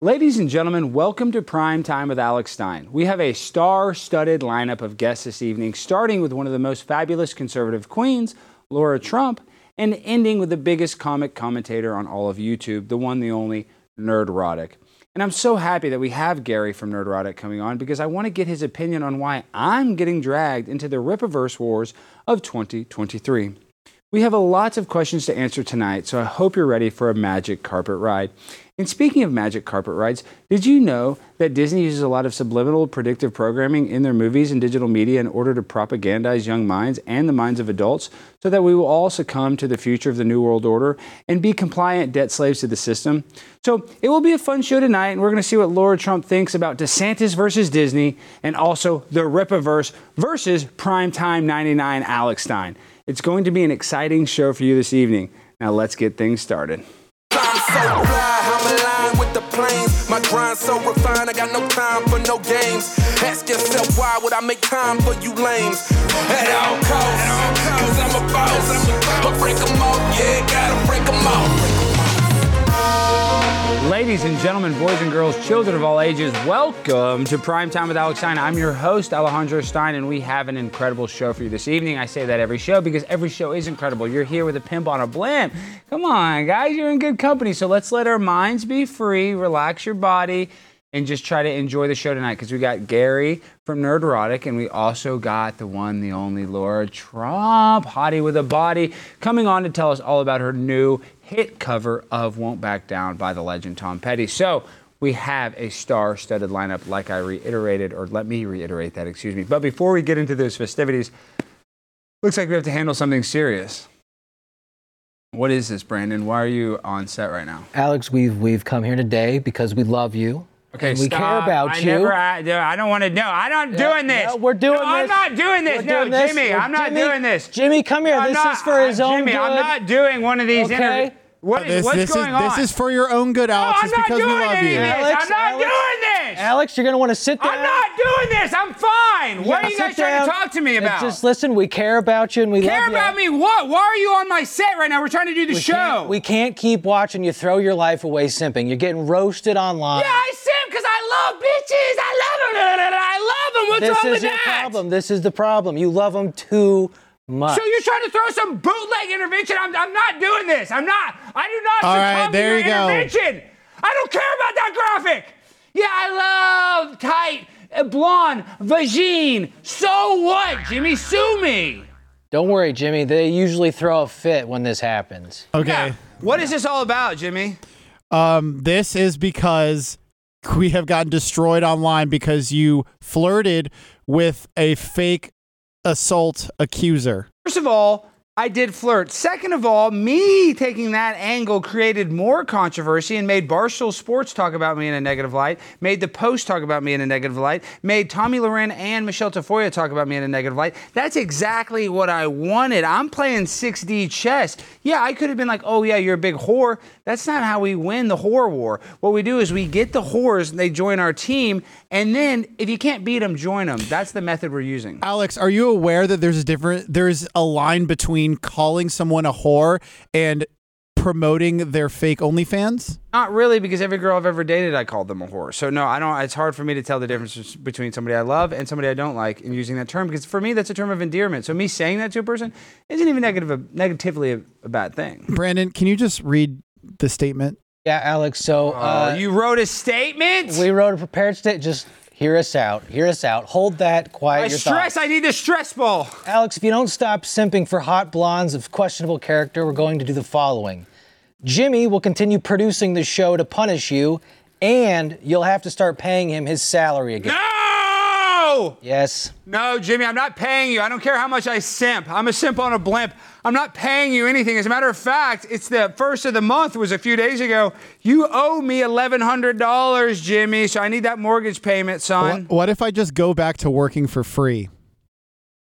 Ladies and gentlemen, welcome to Prime Time with Alex Stein. We have a star studded lineup of guests this evening, starting with one of the most fabulous conservative queens, Lara Trump, and ending with the biggest comic commentator on all of YouTube, the one, the only, Nerdrotic. And I'm so happy that we have Gary from Nerdrotic coming on because I want to get his opinion on why I'm getting dragged into the Rippaverse wars of 2023. We have a lots of questions to answer tonight, so I hope you're ready for a magic carpet ride. And speaking of magic carpet rides, did you know that Disney uses a lot of subliminal predictive programming in their movies and digital media in order to propagandize young minds and the minds of adults so that we will all succumb to the future of the New World Order and be compliant debt slaves to the system? So it will be a fun show tonight, and we're going to see what Lara Trump thinks about DeSantis versus Disney and also the Rippaverse versus Primetime 99 Alex Stein. It's going to be an exciting show for you this evening. Now let's get things started. Grind so refined, I got no time for no games. Ask yourself why would I make time for you lames? At all costs, cause I'm a boss. I break them off, yeah, gotta break them off. Ladies and gentlemen, boys and girls, children of all ages, welcome to Prime Time with Alex Stein. I'm your host, Alejandro Stein, and we have an incredible show for you this evening. I say that every show because every show is incredible. You're here with a pimp on a blimp. Come on, guys, you're in good company. So let's let our minds be free, relax your body, and just try to enjoy the show tonight because we got Gary from Nerdrotic and we also got the one, the only Lara Trump, hottie with a body, coming on to tell us all about her new hit cover of Won't Back Down by the legend Tom Petty. So we have a star studded lineup, like I reiterated, or let me reiterate that, excuse me. But before we get into those festivities, looks like we have to handle something serious. What is this, Brandon? Why are you on set right now? Alex, we've we've come here today because we love you. Okay, and we stop. care about I you. Never, I, I don't want to know. I'm not Yeah, doing this. no, we're doing No, I'm not doing this. We're no, doing. Jimmy, We're- I'm not Jimmy- doing this. Jimmy, come here. I'm this not- is for his uh, own Jimmy, good. I'm not doing one of these Okay. interviews. What is This, what's this going is, on? This is for your own good, no, Alex. I'm it's not because doing we love you. Alex, I'm not Alex, doing this. Alex, you're gonna want to sit down. I'm not doing this. I'm fine. What are you Sit guys trying to talk to me and about? Just listen. We care about you and we Care love about me? What? Why are you on my set right now? We're trying to do the We show. can't, we can't keep watching you throw your life away simping. You're getting roasted online. yeah, I sim because I love bitches. I love them. I love them. What's this wrong is with your that? problem. This is the problem. You love them too much. So you're trying to throw some bootleg intervention? I'm, I'm not doing this. I'm not. I do not All succumb right, to there your you go. intervention. I don't care about that graphic. Yeah, I love tight, uh, blonde, vagine. So what, Jimmy? Sue me. Don't worry, Jimmy. They usually throw a fit when this happens. Okay. Yeah. What is this all about, Jimmy? Um, this is because we have gotten destroyed online because you flirted with a fake assault accuser. First of all, I did flirt. Second of all, me taking that angle created more controversy and made Barstool Sports talk about me in a negative light, made the Post talk about me in a negative light, made Tomi Lahren and Michelle Tafoya talk about me in a negative light. That's exactly what I wanted. I'm playing 6D chess. Yeah, I could have been like, oh, yeah, you're a big whore. That's not how we win the whore war. What we do is we get the whores, and they join our team, and then if you can't beat them, join them. That's the method we're using. Alex, are you aware that there's a different there's a line between calling someone a whore and promoting their fake OnlyFans? Not really, because every girl I've ever dated, I called them a whore. So no, I don't. It's hard for me to tell the difference between somebody I love and somebody I don't like in using that term, because for me, that's a term of endearment. So me saying that to a person isn't even negative, negatively a, a bad thing. Brandon, can you just read the statement? Yeah, Alex. So uh, Oh, you wrote a statement. we wrote a prepared statement. Just hear us out. Hear us out. Hold that. Quiet I your stress. thoughts. I need the stress ball. Alex, if you don't stop simping for hot blondes of questionable character, we're going to do the following. Jimmy will continue producing the show to punish you, and you'll have to start paying him his salary again. No. Yes. No, Jimmy, I'm not paying you. I don't care how much I simp. I'm a simp on a blimp. I'm not paying you anything. As a matter of fact, it's the first of the month was a few days ago. You owe me $1,100, Jimmy, so I need that mortgage payment, son. What, what if I just go back to working for free?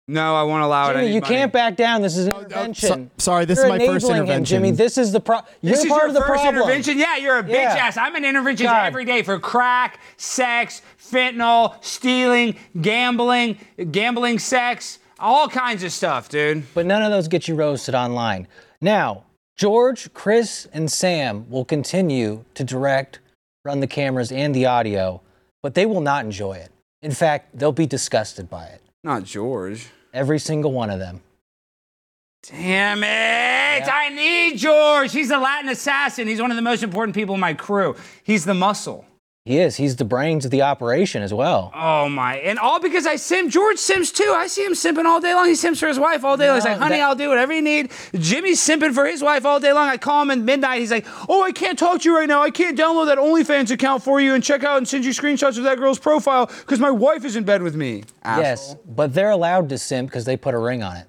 No, I won't allow it. I Jimmy, need you money. can't back down. This is an oh, oh, intervention. so- sorry, this is You're my first enabling him, intervention. Jimmy, this is the problem. You're This is part your of the first problem. intervention? Yeah, you're a bitch Yeah. ass. I'm an interventions God. every day for crack, sex, fentanyl, stealing, gambling, gambling sex, all kinds of stuff, dude. But none of those get you roasted online. Now, George, Chris, and Sam will continue to direct run the cameras and the audio, but they will not enjoy it. In fact, they'll be disgusted by it. Not George. Every single one of them. Damn it! I need George. He's the Latin assassin. He's one of the most important people in my crew. He's the muscle. He is. He's the brains of the operation as well. Oh my! And all because I sim. George sims too. I see him simping all day long. He sims for his wife all day long. He's like, "Honey, that- I'll do whatever you need." Jimmy's simping for his wife all day long. I call him at midnight. He's like, "Oh, I can't talk to you right now. I can't download that OnlyFans account for you and check out and send you screenshots of that girl's profile because my wife is in bed with me." Yes, but they're allowed to simp because they put a ring on it.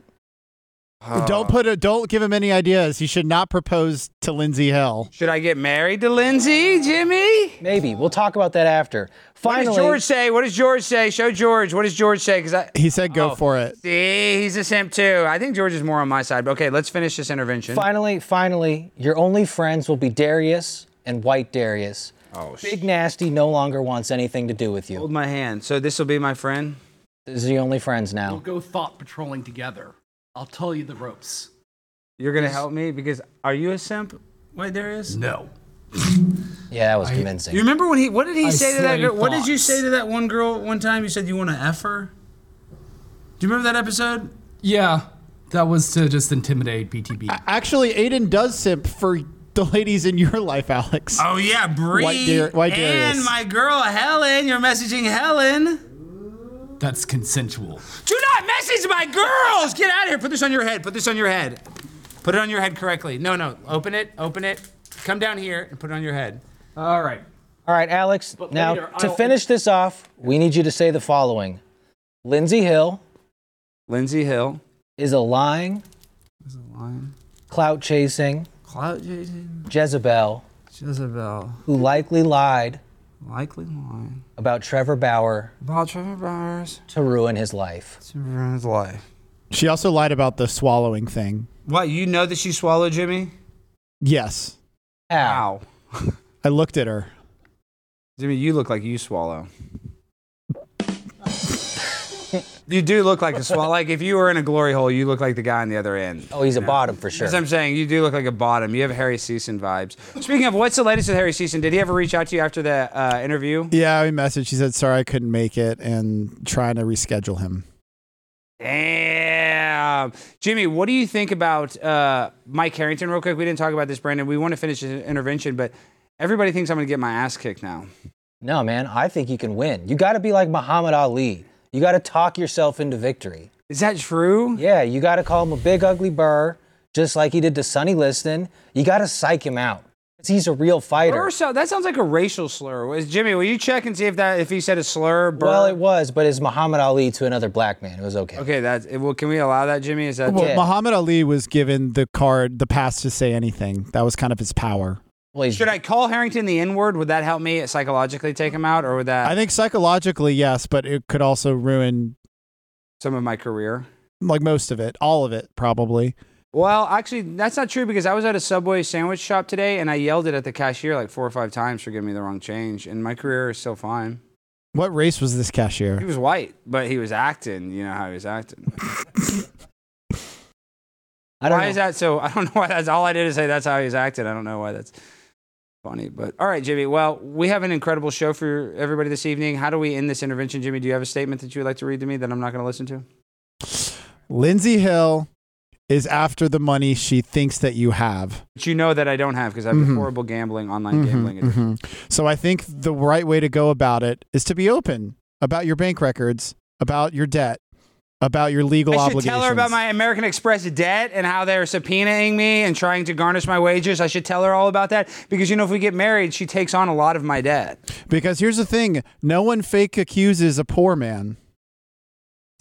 Don't put a don't give him any ideas. He should not propose to Lindsey Hill. Should I get married to Lindsey, Jimmy? Maybe. We'll talk about that after. Finally, What does George say? What does George say? Show George. What does George say? Because I He said go Oh. for it. see he's a simp too. I think George is more on my side. But okay, let's finish this intervention. finally, finally, your only friends will be Darius and White Darius. Oh, Big Nasty no longer wants anything to do with you. Hold my hand. So this will be my friend. These are the only friends now. We'll go thought patrolling together. I'll tell you the ropes. You're gonna help me because are you a simp? Why Darius? No. Yeah, that was convincing. You remember when he? What did he I say to that slay girl? What did you say to that one girl one time? You said you want to f her. Do you remember that episode? Yeah, that was to just intimidate BTB. Actually, Aiden does simp for the ladies in your life, Alex. Oh yeah, Bree White Dar- White Darius. and my girl Helen. You're messaging Helen. That's consensual. Do not message my girls. Get out of here. Put this on your head. Put this on your head. Put it on your head correctly. No, no. Open it. Open it. Come down here and put it on your head. All right. All right, Alex. now, later, to finish this off, we need you to say the following Lindsey Hill Lindsey Hill. is a lying, Is a lying. clout chasing Clout chasing. Jezebel Jezebel. who likely lied Likely line. about Trevor Bauer About Trevor Bowers. to ruin his life. To ruin his life. She also lied about the swallowing thing. What? You know that she swallowed Jimmy? Yes. Ow. Ow. I looked at her. Jimmy, you look like you swallow. You do look like a swallow. Like if you were in a glory hole, you look like the guy on the other end. Oh, he's a bottom for sure. As I'm saying, you do look like a bottom. You have Harry Sisson vibes. Speaking of, what's the latest with Harry Sisson? Did he ever reach out to you after the uh, interview? Yeah, we messaged. He said sorry I couldn't make it and trying to reschedule him. Damn. Jimmy, what do you think about uh, Mike Harrington, real quick? We didn't talk about this, Brandon. We want to finish this intervention, but everybody thinks I'm going to get my ass kicked now. No, man, I think you can win. You got to be like Muhammad Ali. You got to talk yourself into victory. Is that true? Yeah, you got to call him a big ugly burr, just like he did to Sonny Liston. You got to psych him out. He's a real fighter. Burr, so that sounds like a racial slur. Was Jimmy? Will you check and see if that if he said a slur? Burr? Well, it was, but it's Muhammad Ali to another black man. It was okay. Okay, that's. Well, can we allow that, Jimmy? Is that Well, Yeah. Muhammad Ali was given the card, the pass to say anything. That was kind of his power. Well, should I call Harrington the N word? Would that help me psychologically take him out, or would that I think psychologically, yes, but it could also ruin some of my career? like most of it, all of it, probably. Well, actually, that's not true because I was at a Subway sandwich shop today and I yelled it at the cashier like four or five times for giving me the wrong change, and my career is still fine. What race was this cashier? He was white, but he was acting. You know how he was acting. I don't Why know. is that so? I don't know why that's all I did is say that's how he's acting. I don't know why that's funny. But all right, Jimmy. Well, we have an incredible show for everybody this evening. How do we end this intervention, Jimmy? Do you have a statement that you would like to read to me that I'm not going to listen to? Lindsey Hill is after the money she thinks that you have. But you know that I don't have because I have a Mhm. horrible gambling, online gambling addiction. Mhm. So I think the right way to go about it is to be open about your bank records, about your debt, about your legal obligations. I should obligations. tell her about my American Express debt and how they're subpoenaing me and trying to garnish my wages. I should tell her all about that because you know if we get married, she takes on a lot of my debt. Because here's the thing: no one fake accuses a poor man.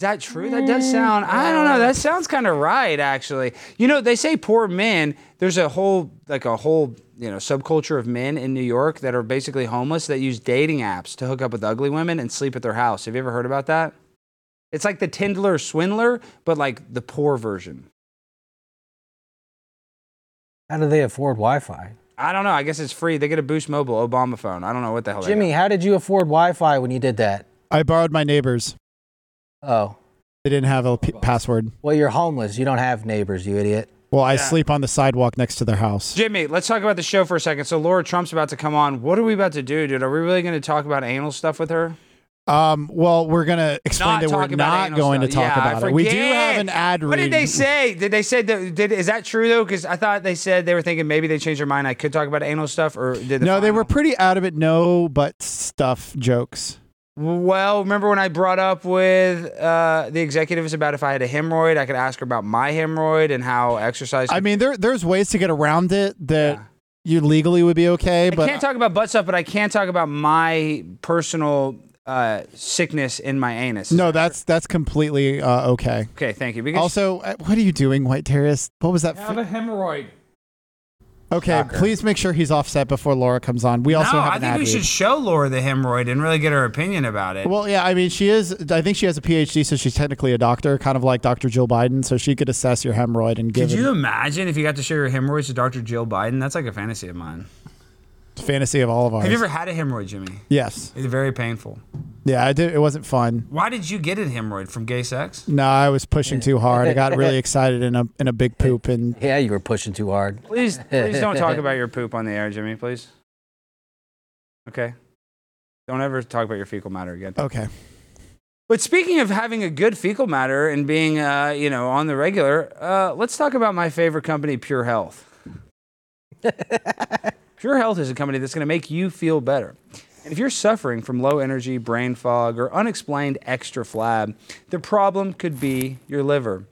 Is that true? That does sound. I don't know. That sounds kind of right, actually. You know, they say poor men. There's a whole like a whole you know subculture of men in New York that are basically homeless that use dating apps to hook up with ugly women and sleep at their house. Have you ever heard about that? It's like the Tinder Swindler, but like the poor version. How do they afford Wi-Fi? I don't know. I guess it's free. They get a Boost Mobile Obama phone. I don't know what the hell. they Jimmy, got. how did you afford Wi-Fi when you did that? I borrowed my neighbors. Oh, They didn't have a p- password. well, you're homeless. You don't have neighbors, you idiot. Well, I sleep on the sidewalk next to their house. Jimmy, let's talk about the show for a second. So Lara Trump's about to come on. What are we about to do, dude? Are we really going to talk about anal stuff with her? Um, well, we're gonna explain that we're not going stuff. to talk Yeah, I about it. We do have an ad read. What did they say? Did they say that? Did, is that true though? Because I thought they said they were thinking maybe they changed their mind. I could talk about anal stuff, or did the No, they were pretty out of it. No, but stuff jokes. Well, remember when I brought up with uh, the executives about if I had a hemorrhoid, I could ask her about my hemorrhoid and how exercise. I mean, there there's ways to get around it that Yeah. you legally would be okay, I but can't talk about butt stuff, but I can talk about my personal uh, sickness in my anus. no, that's that's completely uh, okay. okay. Thank you. Because Also, uh, what are you doing, White Darius? What was that? I have a hemorrhoid. okay, Shocker. please make sure he's offset before Lara comes on. We also no, have I an think ad we read. should show Lara the hemorrhoid and really get her opinion about it. Well, yeah, I mean, she is. I think she has a PhD, so she's technically a doctor, kind of like Dr. Jill Biden. So she could assess your hemorrhoid and give Could it you imagine if you got to show your hemorrhoids to Dr. Jill Biden? That's like a fantasy of mine. Fantasy of all of ours. Have you ever had a hemorrhoid, Jimmy? yes. It's very painful. Yeah, I did. It wasn't fun. Why did you get a hemorrhoid from gay sex? No, I was pushing too hard. I got really excited in a in a big poop, and Yeah, you were pushing too hard. Please, please don't talk about your poop on the air, Jimmy. Please. Okay. Don't ever talk about your fecal matter again. okay. But speaking of having a good fecal matter and being, uh, you know, on the regular, uh, let's talk about my favorite company, Pure Health. Pure Health is a company that's going to make you feel better. And if you're suffering from low energy, brain fog, or unexplained extra flab, the problem could be your liver.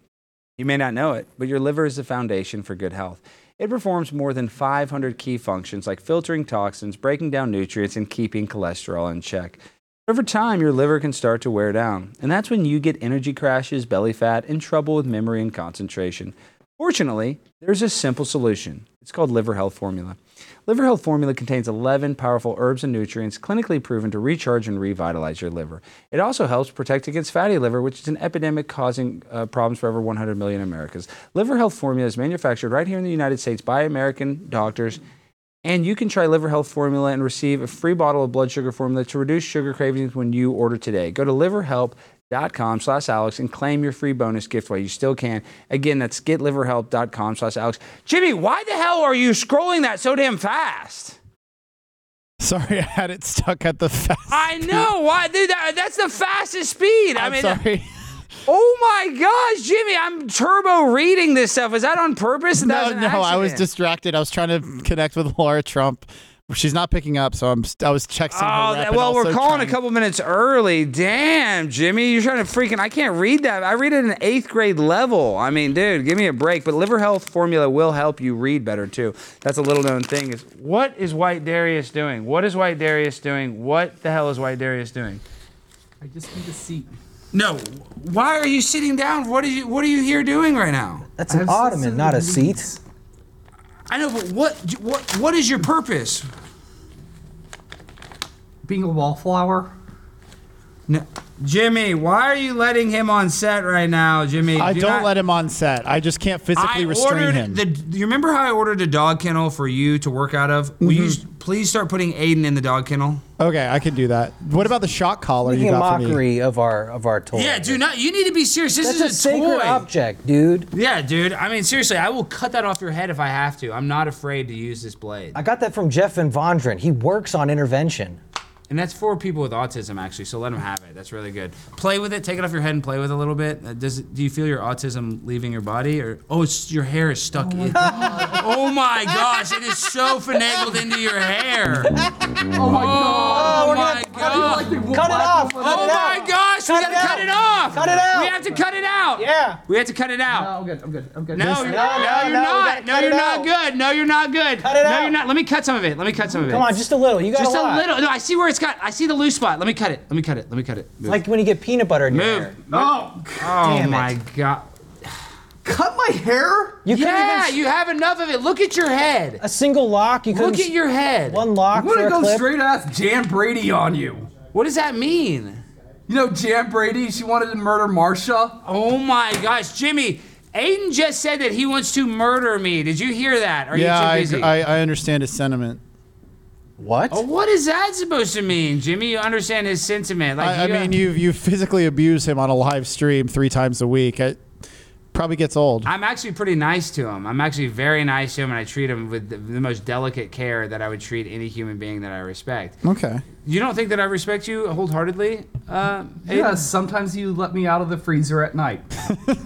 You may not know it, but your liver is the foundation for good health. It performs more than 500 key functions like filtering toxins, breaking down nutrients, and keeping cholesterol in check. Over time, your liver can start to wear down, and that's when you get energy crashes, belly fat, and trouble with memory and concentration. Fortunately, there's a simple solution. It's called Liver Health Formula. Liver Health Formula contains 11 powerful herbs and nutrients clinically proven to recharge and revitalize your liver. It also helps protect against fatty liver, which is an epidemic causing uh, problems for over 100 million Americans. Liver Health Formula is manufactured right here in the United States by American doctors and you can try Liver Health Formula and receive a free bottle of blood sugar formula to reduce sugar cravings when you order today. Go to liverhelp.com slash Alex and claim your free bonus gift while you still can. Again, that's getliverhelp.com slash Alex. Jimmy, why the hell are you scrolling that so damn fast? Sorry, I had it stuck at the fast. I know. Why, dude? That, that's the fastest speed. I I'm mean, sorry. oh my gosh, Jimmy, I'm turbo reading this stuff. Is that on purpose? That No, no, I was distracted. I was trying to connect with Lara Trump. She's not picking up, so I'm. I was texting her. Oh, rep that- well, we're calling trying- a couple minutes early. Damn, Jimmy, you're trying to freaking. I can't read that. I read it in eighth grade level. I mean, dude, give me a break. But liver health formula will help you read better too. That's a little known thing. Is what is White Darius doing? What is White Darius doing? What the hell is White Darius doing? I just need a seat. No, why are you sitting down? What are you? What are you here doing right now? That's an ottoman, not a seat. I know, but what? What? What is your purpose? Being a wallflower. No, Jimmy, why are you letting him on set right now, Jimmy? I Do don't not- let him on set. I just can't physically I restrain ordered him. the. You remember how I ordered a dog kennel for you to work out of? Will you Mm-hmm. s- please start putting Aiden in the dog kennel? okay, I can do that. What about the shock collar you Making a got for me? mockery of our of our toy. Yeah, do not. You need to be serious. This That's is a a, sacred toy. object, dude. Yeah, dude. I mean, seriously, I will cut that off your head if I have to. I'm not afraid to use this blade. I got that from Jeff VanVonderen. He works on intervention. And that's for people with autism, actually. So let them have it. That's really good. Play with it. Take it off your head and play with it a little bit. Uh, Does it, do you feel your autism leaving your body, or oh, it's your hair is stuck in? oh my gosh! It is so finagled into your hair. Oh my Oh, my god! Like Cut it off. Oh my out. Gosh! Cut we it gotta out. cut it off. Cut it out. We have to cut it out. Yeah. We have to cut it out. No, out. I'm good. I'm good. I'm good. No, This- you're, no, no, no, you're no, not. gotta No, you're not good. No, you're not good. Cut it no, out. you're not. Let me cut some of it. Let me cut some of it. Come on, just a little. You got a lot. Just a a little. No, I see where it's got. I see the loose spot. Let me cut it. Let me cut it. Let me cut it. Move. Like when you get peanut butter in your Move. hair. Oh, oh damn it. my god. cut my hair. You couldn't Yeah, even you have enough of it. Look at your head. a single lock. You couldn't Look at your head. one lock I'm gonna a go clip. straight ass Jan Brady on you. What does that mean? You know Jan Brady? She wanted to murder Marsha. Oh my gosh, Jimmy. Aiden just said that he wants to murder me. Did you hear that? Are Yeah, you I, too busy? I, I understand his sentiment. What? Oh, what is that supposed to mean, Jimmy? You understand his sentiment? Like, I, I mean, you you physically abuse him on a live stream three times a week. I, Probably gets old. I'm actually pretty nice to him. I'm actually very nice to him, and I treat him with the, the most delicate care that I would treat any human being that I respect. Okay. You don't think that I respect you wholeheartedly? Uh, Yeah, sometimes you let me out of the freezer at night.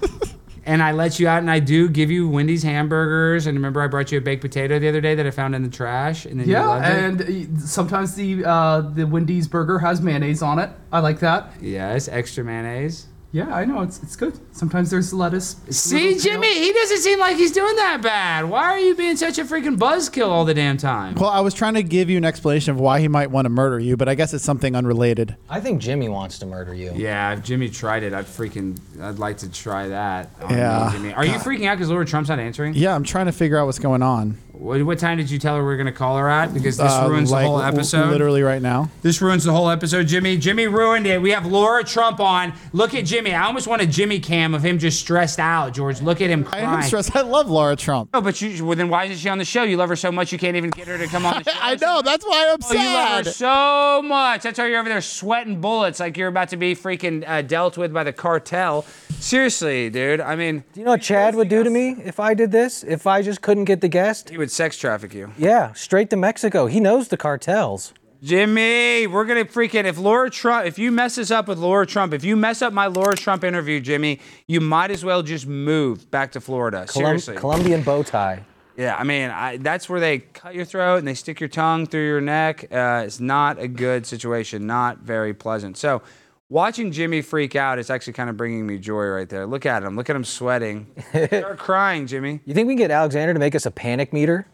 and I let you out, and I do give you Wendy's hamburgers. And remember, I brought you a baked potato the other day that I found in the trash, and then you Yeah, loved it? and uh, sometimes the uh, the Wendy's burger has mayonnaise on it. I like that. yes, extra mayonnaise. Yeah, I know it's it's good. Sometimes there's lettuce. See, Little Jimmy, he doesn't seem like he's doing that bad. Why are you being such a freaking buzzkill all the damn time? Well, I was trying to give you an explanation of why he might want to murder you, but I guess it's something unrelated. I think Jimmy wants to murder you. Yeah, if Jimmy tried it, I'd freaking, I'd like to try that. on you, Yeah. Jimmy. Are you freaking out because Lara Trump's not answering? Yeah, I'm trying to figure out what's going on. What, what time did you tell her we are gonna call her at? Because this Uh, ruins like, the whole episode. Literally right now. This ruins the whole episode, Jimmy. Jimmy ruined it. We have Lara Trump on. Look at Jimmy. I almost want a Jimmy cam of him just stressed out. George, look at him I am stressed. I love Lara Trump. No, but you, well, then why isn't she on the show? You love her so much you can't even get her to come on the show. I know. That's why I'm Oh, you love her so much. That's why you're over there sweating bullets like you're about to be freaking uh, dealt with by the cartel. Seriously, dude. I mean, Do you know what Chad would do to me if I did this? If I just couldn't get the guest? he would sex traffic you. Yeah, straight to Mexico. He knows the cartels. Jimmy, we're gonna freaking if Lara Trump, if you mess this up with Lara Trump, if you mess up my Lara Trump interview, Jimmy, you might as well just move back to Florida. Colum- Seriously. Colombian bow tie. Yeah, I mean, I, that's where they cut your throat and they stick your tongue through your neck. Uh, it's not a good situation, not very pleasant. So, watching Jimmy freak out is actually kind of bringing me joy right there. Look at him. Look at him sweating. Start crying, Jimmy. You think we can get Alexander to make us a panic meter?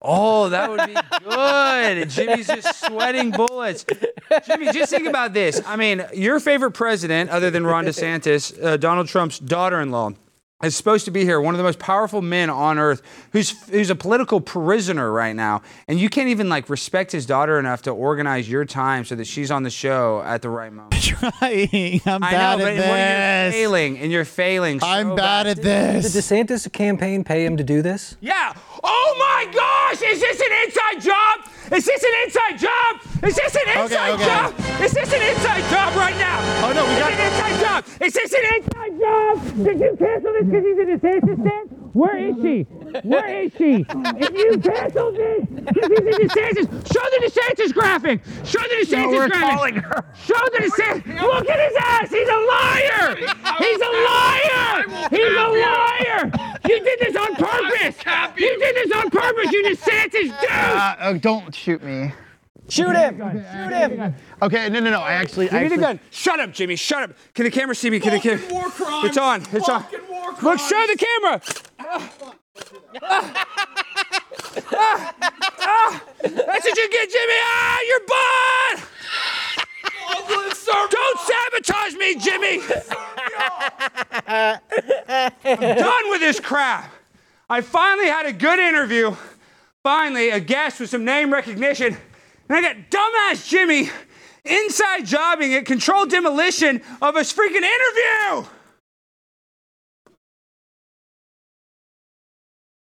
Oh, that would be good. Jimmy's just sweating bullets. Jimmy, just think about this. I mean, your favorite president, other than Ron DeSantis, uh, Donald Trump's daughter-in-law, is supposed to be here. One of the most powerful men on earth, who's who's a political prisoner right now, and you can't even like respect his daughter enough to organize your time so that she's on the show at the right moment. Trying. I'm I bad know, but at what, you're this. failing, and you're failing. so I'm bad at this. Did this. DeSantis campaign pay him to do this? Yeah. Oh my gosh! Is this an inside job? Is this an inside job? Is this an inside okay. job? Is this an inside job right now? Oh, no, we Is got- it an inside job? Is this an inside job? Did you cancel this because he's in a DeSantis stand? Where is she? Where is she? If you canceled this because he's in DeSantis, show the DeSantis graphic. Show the DeSantis graphic. Calling her. Show the DeSantis. Look at his ass. He's a liar. He's a liar. He's a liar. You did this on purpose. You did this on purpose. You DeSantis dude. Uh, oh, don't shoot me. Shoot him! Shoot him! Okay, no, no, no. I actually, I Give me the gun. Shut up, Jimmy. Shut up. Can the camera see me? Can the camera? war crimes. It's on. It's on. Fucking war Look, show the camera. Ah. Ah. That's what you get, Jimmy. Ah, you're bad. Don't sabotage me, Jimmy. I'm done with this crap. I finally had a good interview. Finally, a guest with some name recognition. And I got dumbass Jimmy inside jobbing at controlled demolition of his freaking interview.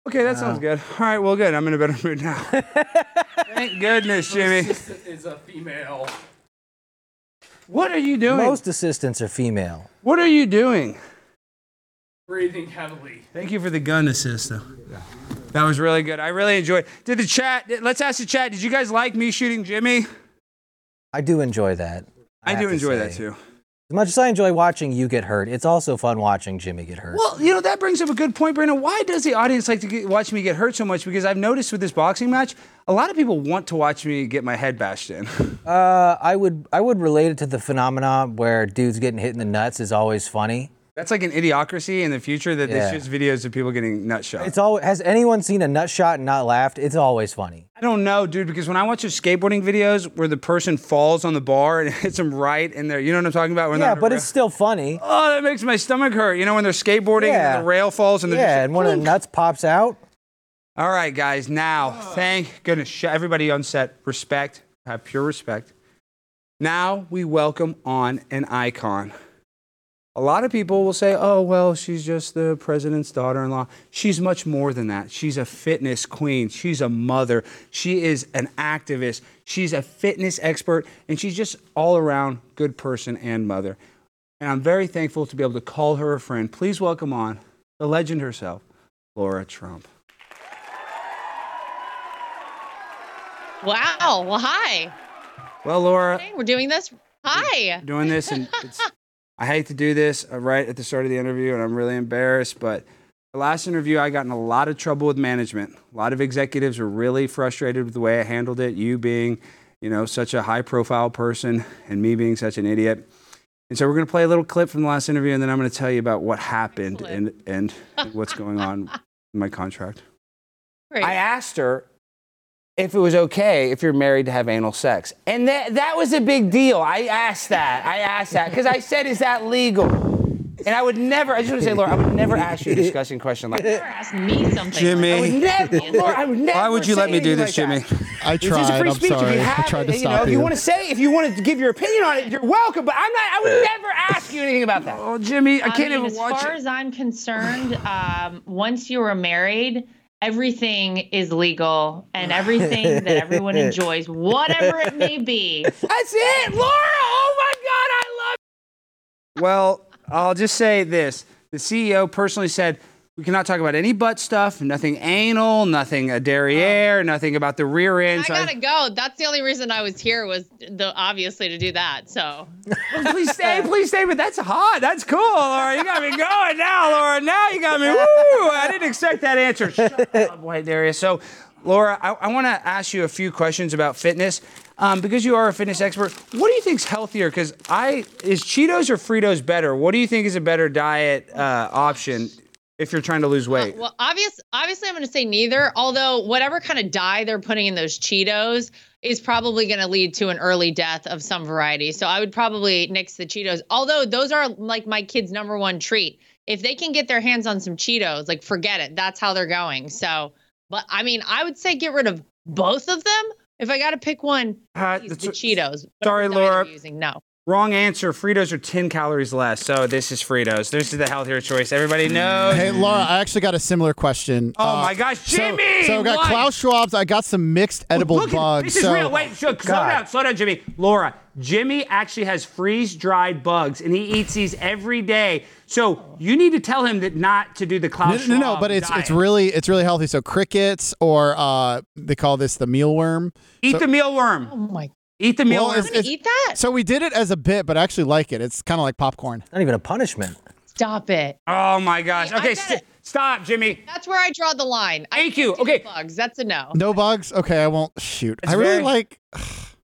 Okay, that sounds good. All right, well, good. I'm in a better mood now. Thank goodness, Jimmy. Assistant is a female. What are you doing? Most assistants are female. What are you doing? Breathing heavily. Thank you for the gun assist, though. Yeah. That was really good. I really enjoyed. Did the chat? Let's ask the chat. Did you guys like me shooting Jimmy? I do enjoy that. I, have do to enjoy that too. As much as I enjoy watching you get hurt, it's also fun watching Jimmy get hurt. Well, you know that brings up a good point, Brandon. Why does the audience like to get, watch me get hurt so much? Because I've noticed with this boxing match, a lot of people want to watch me get my head bashed in. Uh, I would I would relate it to the phenomenon where dudes getting hit in the nuts is always funny. That's like an idiocracy in the future that Yeah. it's just videos of people getting nut shot. It's all has anyone seen a nut shot and not laughed? It's always funny. I don't know, dude, because when I watch those skateboarding videos where the person falls on the bar and hits them right in there, you know what I'm talking about? When Yeah, but it's still funny. Oh, that makes my stomach hurt. You know, when they're skateboarding Yeah. and the rail falls and Yeah, and one of the nuts pops out. All right, guys. Now, thank goodness, everybody on set, respect, have pure respect. Now we welcome on an icon. A lot of people will say, oh, well, she's just the president's daughter in law. She's much more than that. She's a fitness queen. She's a mother. She is an activist. She's a fitness expert. And she's just all around good person and mother. And I'm very thankful to be able to call her a friend. Please welcome on the legend herself, Lara Trump. Wow. Well, hi. Well, Lara, Hey, we're doing this. Hi. doing this, and it's, I hate to do this uh, right at the start of the interview, and I'm really embarrassed, but the last interview, I got in a lot of trouble with management. A lot of executives were really frustrated with the way I handled it, you being, you know, such a high profile person, and me being such an idiot. And so we're going to play a little clip from the last interview, and then I'm going to tell you about what happened and, and what's going on in my contract. Great. I asked her if it was okay if you're married to have anal sex. And that, that was a big deal. I asked that. I asked that because I said, is that legal? And I would never, I just want to say, Lara, I would never ask you a disgusting question like that. Never ask me something. Jimmy. I would never, Lara, I would never Why would you let me do this, like Jimmy? that. I It's just a free I'm speech. If sorry. you I have tried it, to you know, stop if you want to say, if you want to give your opinion on it, you're welcome. But I'm not. I would never ask you anything about that. Oh, Jimmy, I I can't mean, even as watch far it. as I'm concerned, um, once you were married, everything is legal and everything that everyone enjoys, whatever it may be. That's it, Lara. Oh my God, I love. Well, I'll just say this: the CEO personally said we cannot talk about any butt stuff, nothing anal, nothing a derriere, nothing about the rear end. I So gotta go. That's the only reason I was here was the obviously to do that. So Well, please stay, please stay. But that's hot. That's cool, Lara. You got me going now, Lara. Now you got me. Woo! I didn't expect that answer. Shut up, White Darius. So, Lara, I, I want to ask you a few questions about fitness. Um, because you are a fitness expert, what do you think's healthier? Because I is Cheetos or Fritos better? What do you think is a better diet uh, option if you're trying to lose weight? Well, obvious, obviously, I'm going to say neither. Although whatever kind of dye they're putting in those Cheetos is probably going to lead to an early death of some variety. So I would probably nix the Cheetos. Although those are like my kids' number one treat. If they can get their hands on some Cheetos, like forget it. That's how they're going. So, but I mean, I would say get rid of both of them. If I got to pick one, Uh, the Cheetos. sorry, Lara. Using no. Wrong answer. Fritos are 10 calories less. So this is Fritos. This is the healthier choice. Everybody knows. Hey, Lara, I actually got a similar question. Oh Uh, my gosh, so- Jimmy! So, I got what? Klaus Schwab's. I got some mixed edible Look at- bugs. This is so, real. Wait, slow, slow God. down, slow down, Jimmy. Lara, Jimmy actually has freeze dried bugs, and he eats these every day. So you need to tell him that not to do the No, Klaus no, no, Schwab but it's it's diet. really it's really healthy. So crickets, or uh, they call this the mealworm. eat so- the mealworm. Oh my! Eat the Well, mealworm. I'm it's- eat that. So we did it as a bit, but I actually like it. It's kind of like popcorn. Not even a punishment. Stop it. oh my gosh. I Okay, st- stop, Jimmy. That's where I draw the line. I Thank you. Okay. Bugs. That's a no. No bugs. Okay, I won't shoot. It's I really very- like.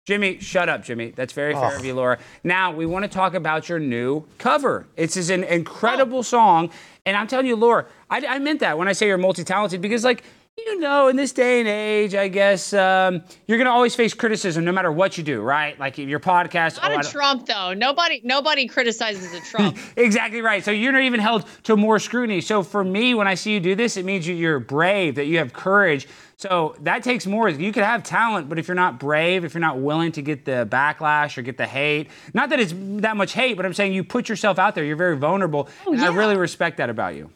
Jimmy, shut up, Jimmy. That's very fair of you, Lara. Now, we want to talk about your new cover. It's is an incredible oh. song. And I'm telling you, Lara, I, I meant that when I say you're multi talented because, like, you know, in this day and age, I guess um, you're going to always face criticism no matter what you do, right? Like your podcast. Not oh, a Trump though. Nobody nobody criticizes a Trump. Exactly right. So you're not even held to more scrutiny. So for me, when I see you do this, it means you- you're brave, that you have courage. So that takes more. You could have talent, but if you're not brave, if you're not willing to get the backlash or get the hate, not that it's that much hate, but I'm saying you put yourself out there. You're very vulnerable, and I really respect that about you.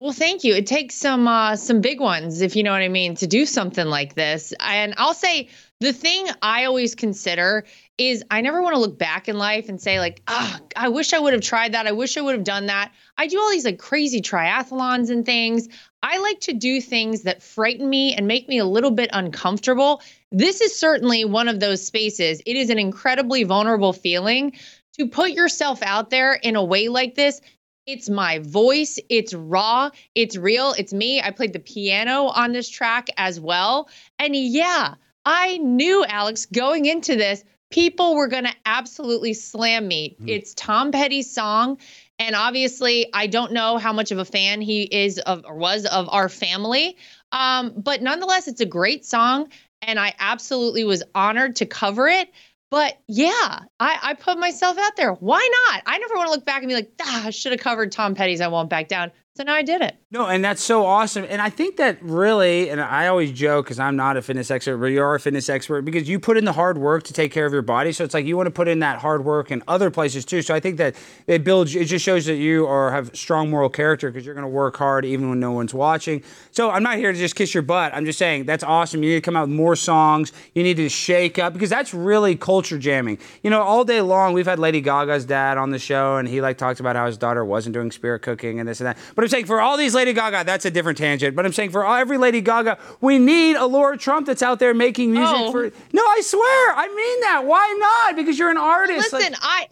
Well, thank you. It takes some uh, some big ones, if you know what I mean, to do something like this. And I'll say the thing I always consider is I never want to look back in life and say like, ah, I wish I would have tried that. I wish I would have done that. I do all these like crazy triathlons and things. I like to do things that frighten me and make me a little bit uncomfortable. This is certainly one of those spaces. It is an incredibly vulnerable feeling to put yourself out there in a way like this. It's my voice, it's raw, it's real, it's me. I played the piano on this track as well. And yeah, I knew, Alex, going into this, people were going to absolutely slam me. It's Tom Petty's song. And obviously, I don't know how much of a fan he is of or was of our family. Um, but nonetheless, it's a great song. And I absolutely was honored to cover it. But yeah, I, I put myself out there. Why not? I never want to look back and be like, ah, I should have covered Tom Petty's I Won't Back Down. So now I did it. No, and that's so awesome. And I think that really, and I always joke because I'm not a fitness expert, but you are a fitness expert because you put in the hard work to take care of your body. So it's like you want to put in that hard work in other places too. So I think that it builds, it just shows that you are have strong moral character because you're going to work hard even when no one's watching. So I'm not here to just kiss your butt. I'm just saying that's awesome. You need to come out with more songs. You need to shake up because that's really culture jamming. You know, all day long we've had Lady Gaga's dad on the show and he like talked about how his daughter wasn't doing spirit cooking and this and that. But I'm saying for all these Lady Gaga, that's a different tangent. But I'm saying for all, every Lady Gaga, we need a Lara Trump that's out there making music Oh. for. No, I swear, I mean that. Why not? Because you're an artist. Listen, Like- I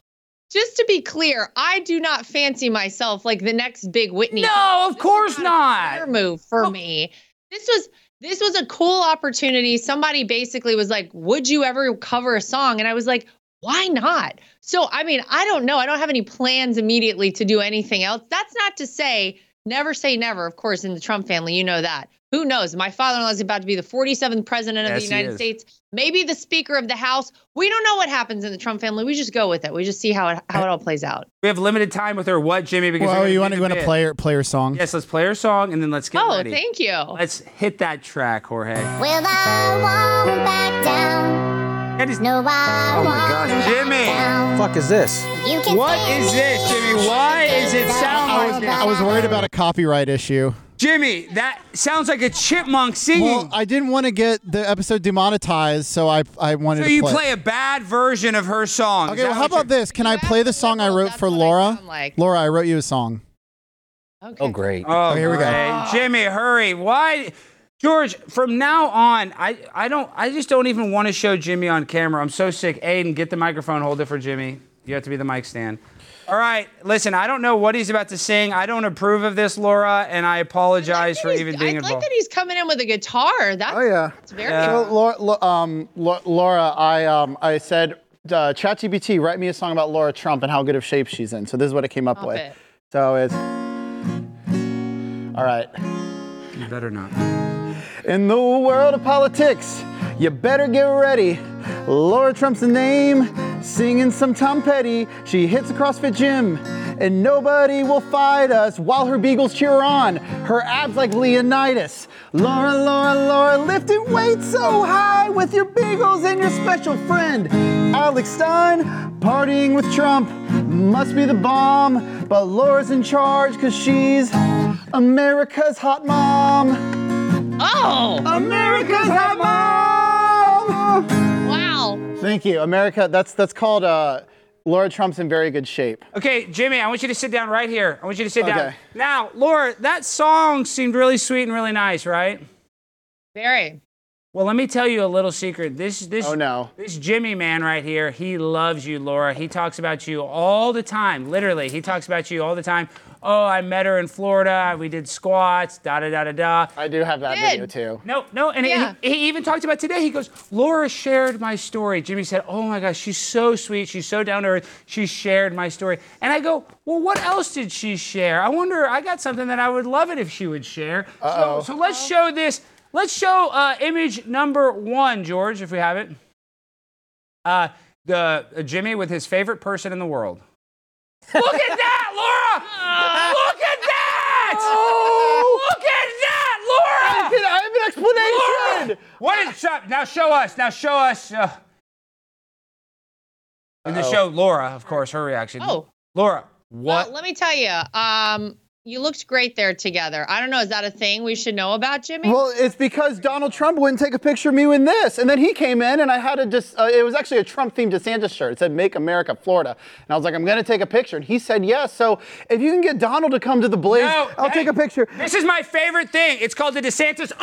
just to be clear, I do not fancy myself like the next big Whitney. no, of course a not. career move for oh. me. This was this was a cool opportunity. Somebody basically was like, "Would you ever cover a song?" And I was like, "Why not?" So, I mean, I don't know. I don't have any plans immediately to do anything else. That's not to say never say never. Of course, in the Trump family, you know that. Who knows? My father-in-law is about to be the 47th president of Yes, the United. States, maybe the Speaker of the House. We don't know what happens in the Trump family. We just go with it. We just see how it how it all plays out. We have limited time with her. What, Jimmy? Because Well, you want do to the want to play her play her song? Yes, let's play her song and then let's get Oh, ready. Oh, thank you. Let's hit that track, Jorge. Well, I won't back down. That is- No, I Oh my won't gosh, Jimmy. down. Fuck is this? You can What this, Jimmy? Why is it sound I like was. I was worried about a copyright issue. Jimmy, that sounds like a chipmunk singing. Well, I didn't want to get the episode demonetized, so I I wanted so to you play. play a bad version of her song. Okay, well, how about this? Can I play the song I wrote for Lara? like. Lara, I wrote you a song. Okay. Oh, great. Oh, here we go. great. Jimmy, hurry. Why? George, from now on, I, I don't I just don't even want to show Jimmy on camera. I'm so sick. Aiden, get the microphone, hold it for Jimmy. You have to be the mic stand. All right, listen, I don't know what he's about to sing. I don't approve of this, Lara, and I apologize for I like that even he's- being I like that he's coming in with a guitar. That's, Oh yeah. that's very Yeah. So, Lara, Lo- um, Lara, I um, I said, uh, ChatGPT, write me a song about Lara Trump and how good of shape she's in. So this is what it came up Stop with. it. So it's all right. You better not. In the world of politics, you better get ready. Lara Trump's the name, singing some Tom Petty. She hits a CrossFit gym, and nobody will fight us while her beagles cheer on. Her abs like Leonidas. Lara, Lara, Lara, lifting weights so high with your beagles and your special friend. Alex Stein, partying with Trump, must be the bomb. But Lara's in charge because she's America's hot mom. Oh, America's hot mom. wow. Thank you, America. That's that's called uh, Lara Trump's in very good shape. Okay, Jimmy, I want you to sit down right here. I want you to sit down. Now, Lara, that song seemed really sweet and really nice, right? Very. Well, let me tell you a little secret. This this Oh no. This Jimmy man right here, he loves you, Lara. He talks about you all the time. Literally, he talks about you all the time. Oh, I met her in Florida. We did squats. Da da da da da. I do have that Good. video too. No, no, and Yeah. he, he even talked about today. He goes, Lara shared my story. Jimmy said, Oh my gosh, she's so sweet. She's so down to earth. She shared my story. And I go, Well, what else did she share? I wonder, I got something that I would love it if she would share. So, so let's show this. Let's show uh, image number one, George, if we have it. Uh, the uh, Jimmy with his favorite person in the world. Look at that, Lara! Look at that! Oh! Look at that, Lara! I have an explanation. Lara! What is up? Now show us. Now show us. Uh, and the show Lara, of course, her reaction. Oh. Lara, what? Well, let me tell you. Um, you looked great there together. I don't know. Is that a thing we should know about, Jimmy? Well, it's because Donald Trump wouldn't take a picture of me in this, and then he came in, and I had a just. Uh, it was actually a Trump-themed DeSantis shirt. It said "Make America Florida," and I was like, "I'm going to take a picture," and he said yes. So if you can get Donald to come to the Blaze, No, I'll hey, take a picture. This is my favorite thing. It's called the DeSantis omelet.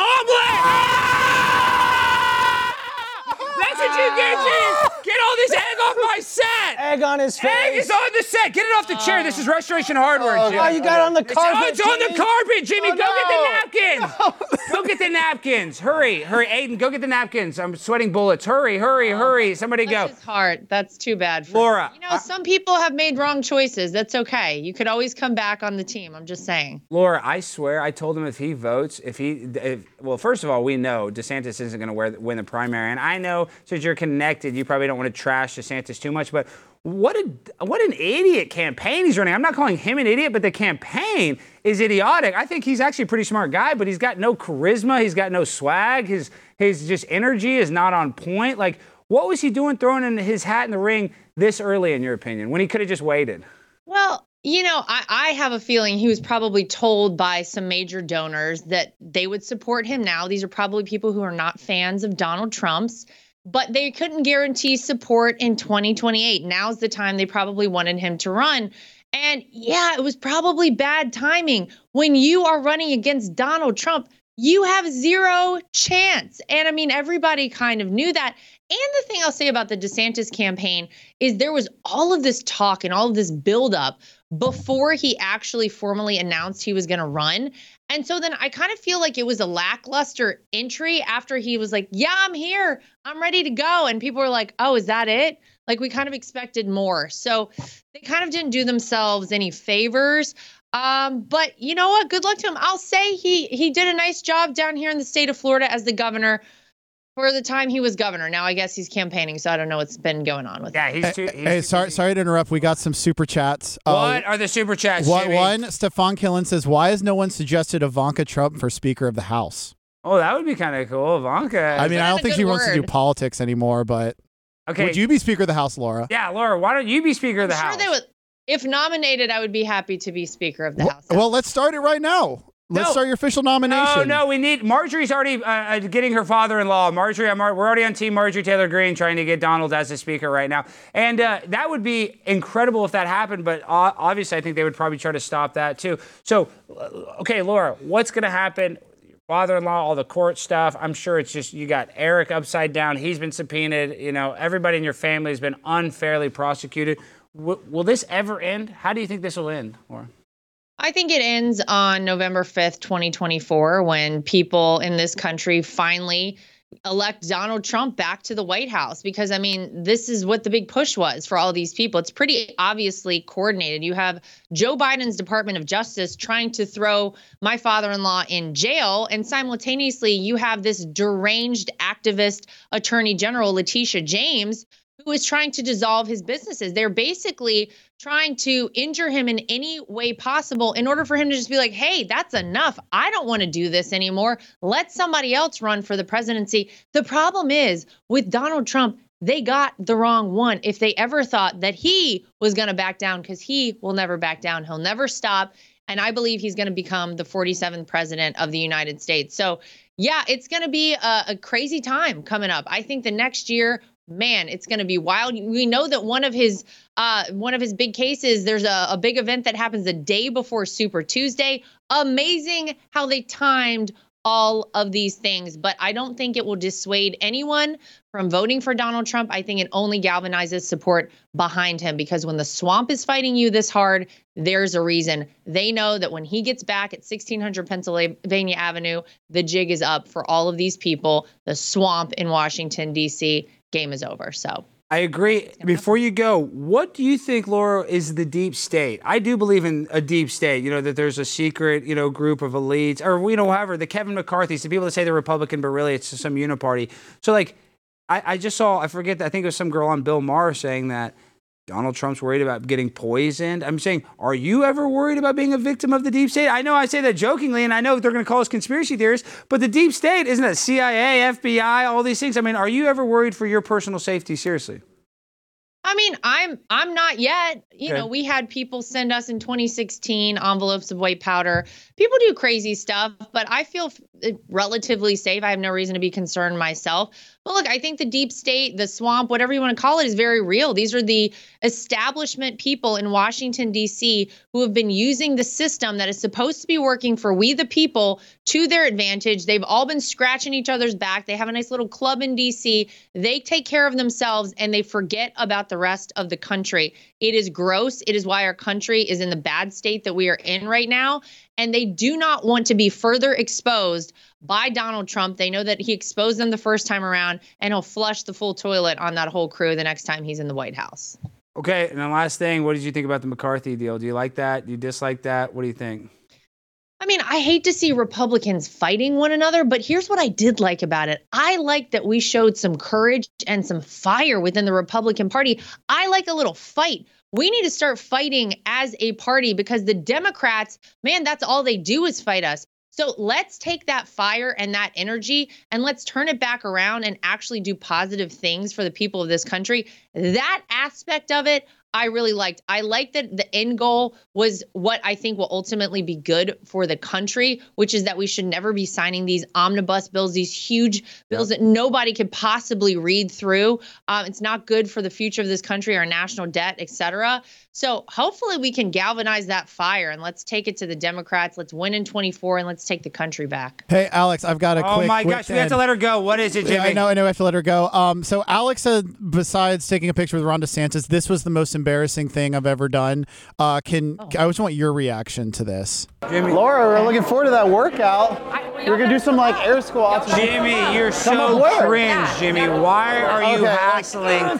That's what you get, Jimmy. Get all this egg off my set. Egg on his face. Egg is on the set. Get it off the chair. This is Restoration Hardware, Oh, Jimmy. Oh, you got it on the It's, carpet. oh, it's on the carpet, Jimmy. Oh, go no. get the napkins. go get the napkins. Hurry, hurry, Aiden. Go get the napkins. I'm sweating bullets. Hurry, hurry, oh, hurry. Somebody go. His heart. That's too bad. For Lara, You know, some people have made wrong choices. That's okay. You could always come back on the team. I'm just saying. Lara, I swear, I told him if he votes, if he, if, well, first of all, we know DeSantis isn't going to win the primary, and I know since you're connected, you probably don't want to trash DeSantis too much, but what a what an idiot campaign he's running. I'm not calling him an idiot, but the campaign is idiotic. I think he's actually a pretty smart guy, but he's got no charisma, he's got no swag, his his just energy is not on point. Like, what was he doing throwing in his hat in the ring this early, in your opinion, when he could have just waited? Well, you know, I, I have a feeling he was probably told by some major donors that they would support him now. These are probably people who are not fans of Donald Trump's, but they couldn't guarantee support in 2028. Now's the time they probably wanted him to run. And yeah, it was probably bad timing. When you are running against Donald Trump, you have zero chance. And I mean, everybody kind of knew that. And the thing I'll say about the DeSantis campaign is there was all of this talk and all of this buildup before he actually formally announced he was going to run. And so then I kind of feel like it was a lackluster entry after he was like, Yeah, I'm here. I'm ready to go. And people were like, Oh, is that it? Like we kind of expected more. So they kind of didn't do themselves any favors. Um, but you know what? Good luck to him. I'll say he he did a nice job down here in the state of Florida as the governor for the time he was governor. Now I guess he's campaigning, so I don't know what's been going on with. Yeah, he's too. Hey, He's hey, too sorry, busy. sorry to interrupt. We got some super chats. Uh, What are the super chats? One, Jimmy? one, Stefan Killen says, "Why has no one suggested Ivanka Trump for Speaker of the House?" Oh, that would be kind of cool, Ivanka. I mean, I don't think good she wants to do politics anymore, but okay. would you be Speaker of the House, Lara? Yeah, Lara, why don't you be Speaker of the I'm House? sure they would. If nominated, I would be happy to be Speaker of the Well, House. well, let's start it right now. Let's No. start your official nomination. No, no, we need. Marjorie's already uh, uh, getting her father-in-law. Marjorie, I'm, we're already on Team Marjorie Taylor Greene, trying to get Donald as the speaker right now, and uh, that would be incredible if that happened. But uh, obviously, I think they would probably try to stop that too. So, uh, okay, Lara, what's going to happen? Father-in-law, all the court stuff. I'm sure it's just you got Eric upside down. He's been subpoenaed. You know, everybody in your family has been unfairly prosecuted. W- will this ever end? How do you think this will end, Lara? I think it ends on November 5th, 2024, when people in this country finally elect Donald Trump back to the White House. Because, I mean, this is what the big push was for all these people. It's pretty obviously coordinated. You have Joe Biden's Department of Justice trying to throw my father in law in jail. And simultaneously, you have this deranged activist attorney general, Letitia James, who is trying to dissolve his businesses. They're basically trying to injure him in any way possible in order for him to just be like, hey, that's enough. I don't want to do this anymore. Let somebody else run for the presidency. The problem is with Donald Trump, they got the wrong one. If they ever thought that he was going to back down, because he will never back down, he'll never stop. And I believe he's going to become the 47th president of the United States. So, yeah, it's going to be a, a crazy time coming up. I think the next year man it's going to be wild. We know that one of his uh one of his big cases there's a, a big event that happens the day before super tuesday. Amazing how they timed all of these things but i don't think it will dissuade anyone from voting for donald trump. I think it only galvanizes support behind him because when the swamp is fighting you this hard there's a reason. They know that when he gets back at 1600 pennsylvania avenue the jig is up for all of these people the swamp in washington d.c game is over. So I agree. Before you go, what do you think, Lara, is the deep state? I do believe in a deep state. You know that there's a secret, you know, group of elites, or you know, however, the Kevin McCarthy's, the people that say they're Republican, but really it's just some uniparty. So, like, I, I just saw, I forget, I think it was some girl on Bill Maher saying that Donald Trump's worried about getting poisoned. I'm saying, are you ever worried about being a victim of the deep state? I know I say that jokingly, and I know they're going to call us conspiracy theorists, but the deep state isn't it CIA, FBI, all these things? I mean, are you ever worried for your personal safety? Seriously. I mean, I'm I'm not yet. You Okay. know, we had people send us in 2016 envelopes of white powder. People do crazy stuff, but I feel f- eh, relatively safe. I have no reason to be concerned myself. But look, I think the deep state, the swamp, whatever you want to call it, is very real. These are the establishment people in Washington D.C. who have been using the system that is supposed to be working for we the people to their advantage. They've all been scratching each other's back. They have a nice little club in D.C. They take care of themselves and they forget about the rest of the country. It is gross. It is why our country is in the bad state that we are in right now. And they do not want to be further exposed by Donald Trump. They know that he exposed them the first time around and he'll flush the full toilet on that whole crew the next time he's in the White House. Okay, and the last thing, what did you think about the McCarthy deal? Do you like that? Do you dislike that? What do you think? I mean, I hate to see Republicans fighting one another, but here's what I did like about it. I like that we showed some courage and some fire within the Republican Party. I like a little fight. We need to start fighting as a party because the Democrats, man, that's all they do is fight us. So let's take that fire and that energy and let's turn it back around and actually do positive things for the people of this country. That aspect of it, I really liked. I liked that the end goal was what I think will ultimately be good for the country, which is that we should never be signing these omnibus bills, these huge bills that nobody could possibly read through. Um, it's not good for the future of this country, our national debt, et cetera. So hopefully we can galvanize that fire and let's take it to the Democrats. Let's win in 24 and let's take the country back. Hey, Alex, I've got a Oh quick. my quick gosh, we have to let her go. What is it, Jimmy? Yeah, I know, I know. I have to let her go. Um, so Alex said, besides taking a picture with Ron DeSantis, this was the most embarrassing thing I've ever done. Uh, can Oh. I just want your reaction to this? Lara, we're looking forward to that workout. We're gonna do some like air squats. Jimmy, you're Come so cringe, Jimmy. Why are you Okay, hassling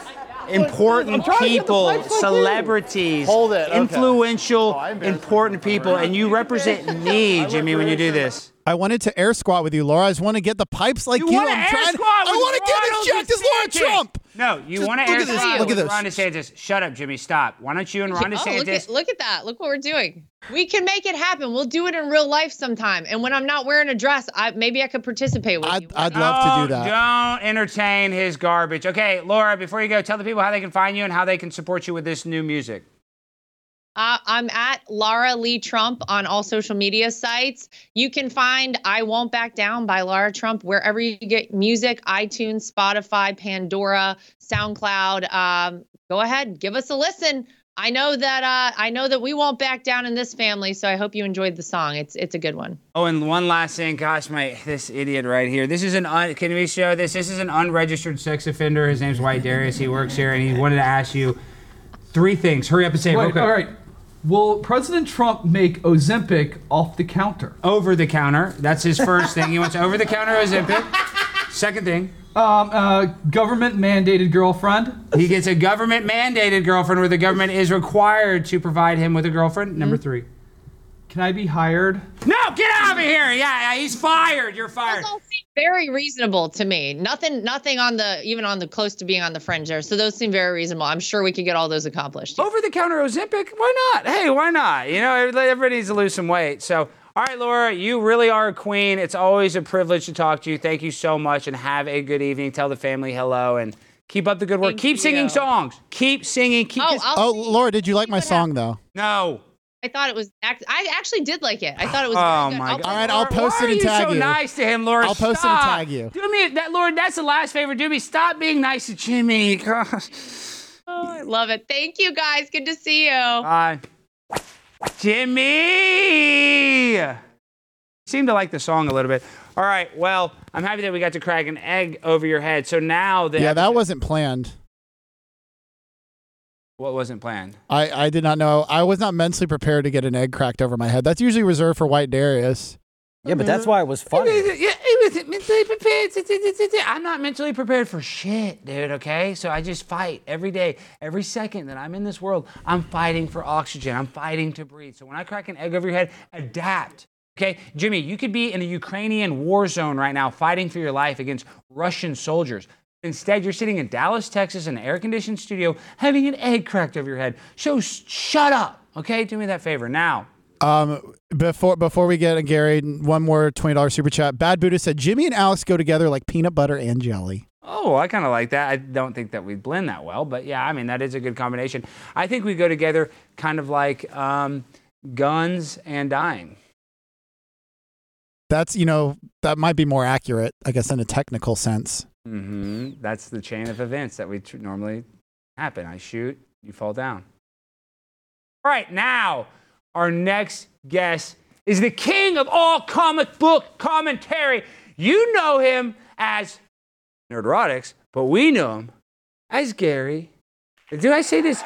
important I'm trying to get the people, pipes like you. celebrities, Hold it, okay. influential, Oh, important people, and you represent me, Jimmy, when you do this? I wanted to air squat with you, Lara. I just want to get the pipes like you. wanna I'm air trying. squat I want to get Ronald as jacked as Lara Trump. No, you Just want to look air at this, squat look at with this. Ron DeSantis. Shut up, Jimmy. Stop. Why don't you and Ron Oh, look DeSantis? at look at that. Look what we're doing. We can make it happen. We'll do it in real life sometime. And when I'm not wearing a dress, I maybe I could participate with I'd, you. I'd love to do that. Don't entertain his garbage. Okay, Lara, before you go, tell the people how they can find you and how they can support you with this new music. Uh, I'm at Lara Lea Trump on all social media sites. You can find I Won't Back Down by Lara Trump wherever you get music iTunes, Spotify, Pandora, SoundCloud. Um, go ahead, give us a listen. I know that uh, I know that we won't back down in this family, so I hope you enjoyed the song. It's it's a good one. Oh, and one last thing, gosh, my this idiot right here. This is an un, can we show this? This is an unregistered sex offender. His name's White Darius. He works here, and he wanted to ask you three things. Hurry up and say it real Wait, quick. all right. Will President Trump make Ozempic off the counter? Over the counter. That's his first thing. He wants over the counter Ozempic. Second thing, Um, uh, government mandated girlfriend. he gets a government mandated girlfriend where the government is required to provide him with a girlfriend. Number three. Can I be hired? No, get out of here. Yeah, yeah, he's fired. You're fired. Those all seem very reasonable to me. Nothing nothing on the even on the close to being on the fringe there. So those seem very reasonable. I'm sure we could get all those accomplished. over the counter Ozempic? Why not? Hey, why not? You know, everybody everybody needs to lose some weight. So, all right, Lara, you really are a queen. It's always a privilege to talk to you. Thank you so much and have a good evening. Tell the family hello and keep up the good work. Thank keep singing songs. Keep singing. Keep Oh, I'll Oh, Lara, did you like my song though? No. I thought it was. act- I actually did like it. I thought it was. Oh good. my god! All right. I'll post Why it and are you tag so you. nice to him, Lara? I'll post it and tag you. Do me that, Lord. That's the last favor. Do me. Stop being nice to Jimmy. Oh, I love it. Thank you guys. Good to see you. Bye. Jimmy! Seemed to like the song a little bit. All right, well, I'm happy that we got to crack an egg over your head. So now that Yeah, that wasn't planned. What wasn't planned. I, I did not know. I was not mentally prepared to get an egg cracked over my head. That's usually reserved for White Darius. Yeah, but that's why it was funny. Yeah, it wasn't mentally prepared. I'm not mentally prepared for shit, dude. Okay, so I just fight every day, every second that I'm in this world. I'm fighting for oxygen. I'm fighting to breathe. So when I crack an egg over your head, adapt. Okay, Jimmy, you could be in a Ukrainian war zone right now, fighting for your life against Russian soldiers. Instead, you're sitting in Dallas, Texas, in an air-conditioned studio, having an egg cracked over your head. So shut up. Okay, do me that favor now. Um, before before we get a Gary, one more twenty dollars super chat. Bad Buddha said Jimmy and Alex go together like peanut butter and jelly. Oh, I kind of like that. I don't think that we blend that well, but yeah, I mean that is a good combination. I think we go together kind of like um, guns and dying. That's you know that might be more accurate, I guess, in a technical sense. Hmm That's the chain of events that we tr- normally happen. I shoot, you fall down. All right, now our next guest is the king of all comic book commentary. You know him as Nerdrotics, but we know him as Gary. Do I say this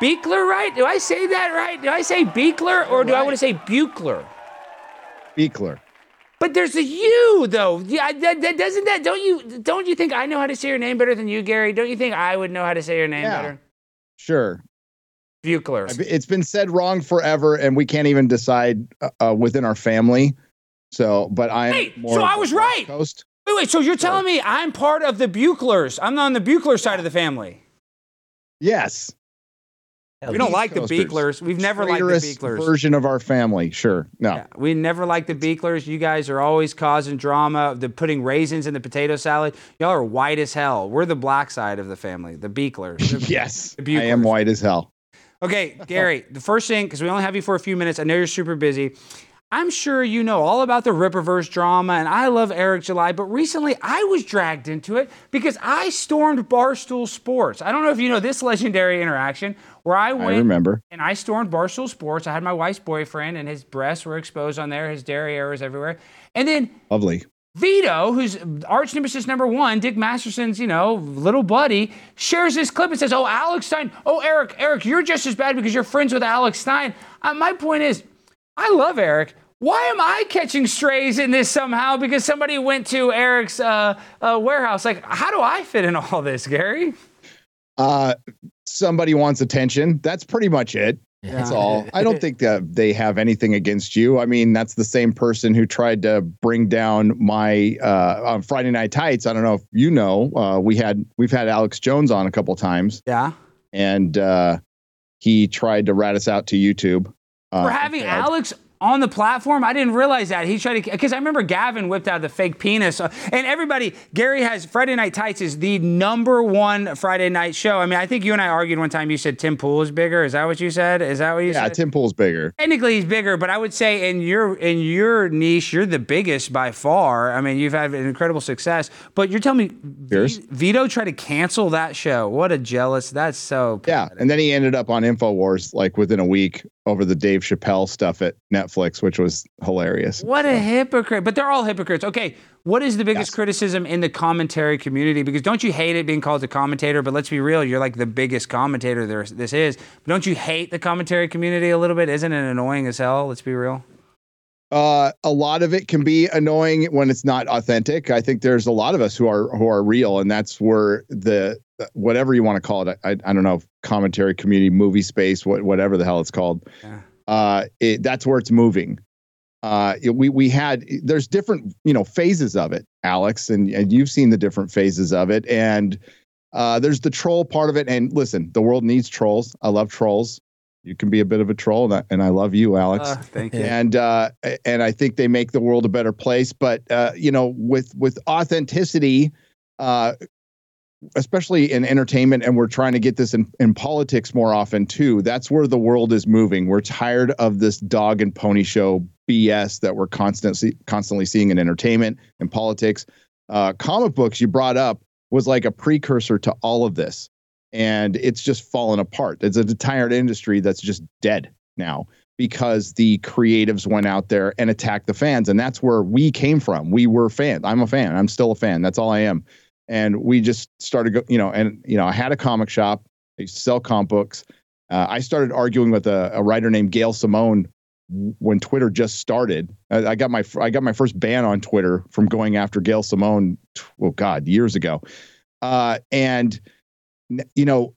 Beekler right? Do I say that right? Do I say Beekler or do I want to say Buchler? Beekler. But there's a you though. Yeah, that, that doesn't that don't you don't you think I know how to say your name better than you, Gary? Don't you think I would know how to say your name Yeah. better? Sure. Buchler. It's been said wrong forever, and we can't even decide uh, uh, within our family. So, but I'm Wait, more. so I was right. Coast. Wait, wait. So you're telling me I'm part of the Buchlers? I'm on the Buchler side of the family. Yes. We don't like the Coasters. Beaklers. We've never liked the Beaklers. version of our family. Sure. No. Yeah, we never liked the Beaklers. You guys are always causing drama. The putting raisins in the potato salad. Y'all are white as hell. We're the black side of the family, the Beaklers. The- Yes. The I am white as hell. Okay, Gary, the first thing, because we only have you for a few minutes, I know you're super busy. I'm sure you know all about the Rippaverse drama, and I love Eric July, but recently I was dragged into it because I stormed Barstool Sports. I don't know if you know this legendary interaction where I went I remember. and I stormed Barstool Sports. I had my wife's boyfriend, and his breasts were exposed on there, his derriere was everywhere. And then Lovely. Vito, who's arch nemesis number one, Dick Masterson's, you know, little buddy, shares this clip and says, "Oh, Alex Stein. Oh, Eric, Eric, you're just as bad because you're friends with Alex Stein." Uh, my point is, I love Eric. Why am I catching strays in this somehow? Because somebody went to Eric's uh, uh, warehouse. Like, how do I fit in all this, Gary? Uh, somebody wants attention. That's pretty much it. That's all. I don't think that they have anything against you. I mean, that's the same person who tried to bring down my uh, on Friday Night Tights. I don't know if you know. Uh, we had we've had Alex Jones on a couple times, Yeah. and uh, he tried to rat us out to YouTube. Uh, For having. Alex on the platform, I didn't realize that. He tried to, because I remember Gavin whipped out the fake penis. Uh, And everybody, Gary has Friday Night Tights is the number one Friday night show. I mean, I think you and I argued one time. You said Tim Pool is bigger. Is that what you said? Is that what you Yeah, said? Yeah, Tim Pool's bigger. Technically, he's bigger, but I would say in your in your niche, you're the biggest by far. I mean, you've had an incredible success. But you're telling me Vito tried to cancel that show. What a jealous. That's so. Yeah, and then he ended up on Infowars like within a week over the Dave Chappelle stuff at Netflix, which was hilarious. What a hypocrite. But they're all hypocrites. Okay, what is the biggest Yes. criticism in the commentary community? Because don't you hate it being called a commentator? But let's be real, you're like the biggest commentator there this is. But don't you hate the commentary community a little bit? Isn't it annoying as hell? Let's be real. Uh, a lot of it can be annoying when it's not authentic. I think there's a lot of us who are who are real, and that's where the whatever you want to call it. I, I don't know commentary community, movie space, what whatever the hell it's called. Yeah. Uh, it, that's where it's moving. Uh, it- we we had there's different you know phases of it, Alex, and and you've seen the different phases of it, and uh, there's the troll part of it. And listen, the world needs trolls. I love trolls. You can be a bit of a troll, and I, and I love you, Alex Uh, thank you. and uh, and I think they make the world a better place. But uh, you know, with with authenticity, uh, especially in entertainment, and we're trying to get this in, in politics more often too. That's where the world is moving. We're tired of this dog and pony show BS that we're constantly constantly seeing in entertainment and politics. Uh, comic books you brought up was like a precursor to all of this, and it's just fallen apart. It's an entire industry that's just dead now because the creatives went out there and attacked the fans. And that's where we came from. We were fans. I'm a fan. I'm still a fan. That's all I am. And we just started, go, you know, and, you know, I had a comic shop. I used to sell comic books. Uh, I started arguing with a, a writer named Gail Simone when Twitter just started. I, I got my I got my first ban on Twitter from going after Gail Simone. Oh God, years ago. Uh, and you know,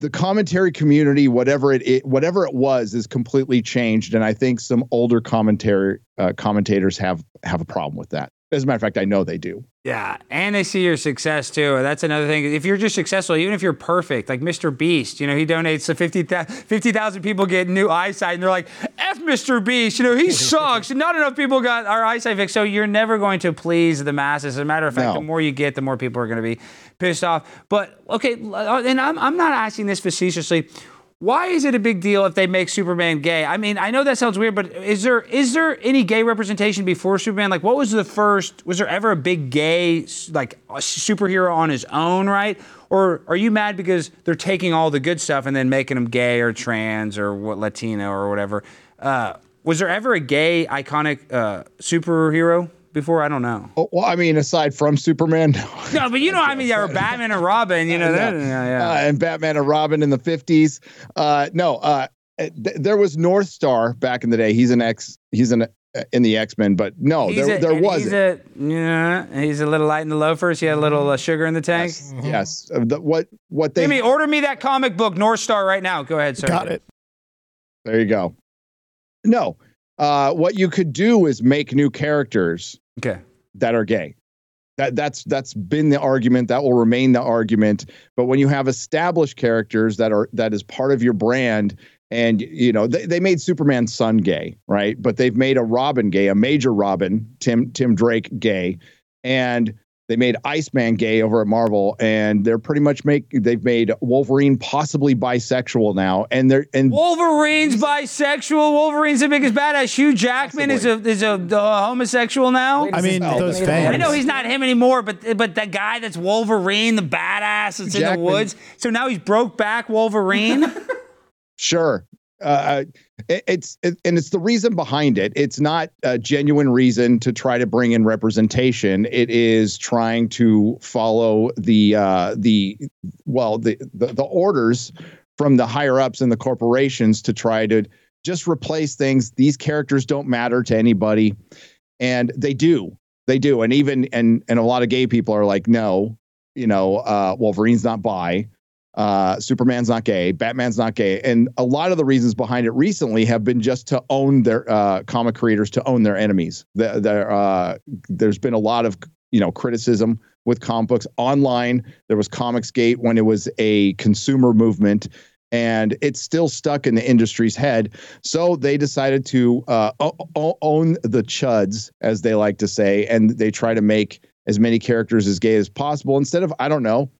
the commentary community, whatever it, it whatever it was, is completely changed, and I think some older commentary uh, commentators have have a problem with that. As a matter of fact, I know they do. Yeah, and they see your success too. That's another thing. If you're just successful, even if you're perfect, like Mr. Beast, you know, he donates to 50,000 50,000 people get new eyesight, and they're like, F Mr. Beast, you know, he sucks. not enough people got our eyesight fixed. So you're never going to please the masses. As a matter of fact, No. the more you get, the more people are going to be pissed off. But okay, uh, and I'm, I'm not asking this facetiously. Why is it a big deal if they make Superman gay? I mean, I know that sounds weird, but is there is there any gay representation before Superman? Like, what was the first? Was there ever a big gay like superhero on his own, right? Or are you mad because they're taking all the good stuff and then making him gay or trans or what Latino or whatever? Uh, was there ever a gay iconic uh, superhero before? I don't know. Oh, well, I mean, aside from Superman, No, but you know, I mean, yeah, or Batman and Robin, you know, that, Yeah. yeah, yeah. uh, and Batman and Robin in the 50s. Uh, no, uh, th- there was North Star back in the day. He's an X. He's an uh, in the X Men, but no, He's there a- there was He's a yeah. He's a little light in the loafers. He had a little uh, sugar in the tank. yes, yes. Uh, the, what what they Give me, order me that comic book North Star right now. Go ahead, sir. Got it. there you go. No, uh, what you could do is make new characters Okay. that are gay. That that's that's been the argument. That will remain the argument. But when you have established characters that are that is part of your brand, and you know they, they made Superman's son gay, right? But they've made a Robin gay, a major Robin, Tim Tim Drake gay, and They made Iceman gay over at Marvel, and they're pretty much make they've made Wolverine possibly bisexual now, and they're and Wolverine's bisexual. Wolverine's the biggest badass. Hugh Jackman is a is a uh, homosexual now. I mean, Well, those I fans. I know he's not him anymore, but but the guy that's Wolverine, the badass that's in the woods. So now he's broke back Wolverine. Sure. Uh, it, it's it, and it's the reason behind it. It's not a genuine reason to try to bring in representation. It is trying to follow the uh, the well the, the the orders from the higher ups in the corporations to try to just replace things. These characters don't matter to anybody, and they do. They do. And even and and a lot of gay people are like, no, you know, uh, Wolverine's not bi uh, Superman's not gay, Batman's not gay, and a lot of the reasons behind it recently have been just to own their uh, comic creators to own their enemies. The, there, uh, there's been a lot of you know criticism with comic books online. There was Comicsgate when it was a consumer movement, and it's still stuck in the industry's head. So they decided to uh, own the chuds, as they like to say, and they try to make as many characters as gay as possible instead of I don't know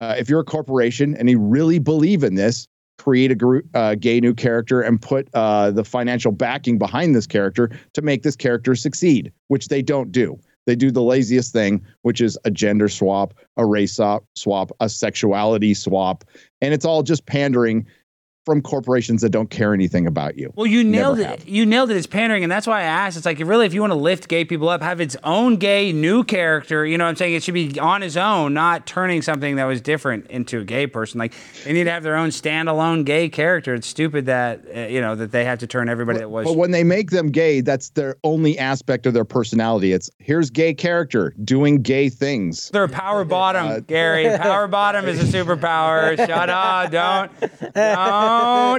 uh, if you're a corporation and you really believe in this, create a uh, gay new character and put uh, the financial backing behind this character to make this character succeed, which they don't do. They do the laziest thing, which is a gender swap, a race swap, a sexuality swap, and it's all just pandering from corporations that don't care anything about you. Well, you nailed Never it. have. You nailed it. It's pandering, and that's why I asked. It's like really, if you want to lift gay people up, have its own gay new character. You know, what I'm saying it should be on his own, not turning something that was different into a gay person. Like they need to have their own standalone gay character. It's stupid that uh, you know that they have to turn everybody that was. But when they make them gay, that's their only aspect of their personality. It's here's gay character doing gay things. They're a power bottom, Gary. Power bottom is a superpower. Shut up. Don't don't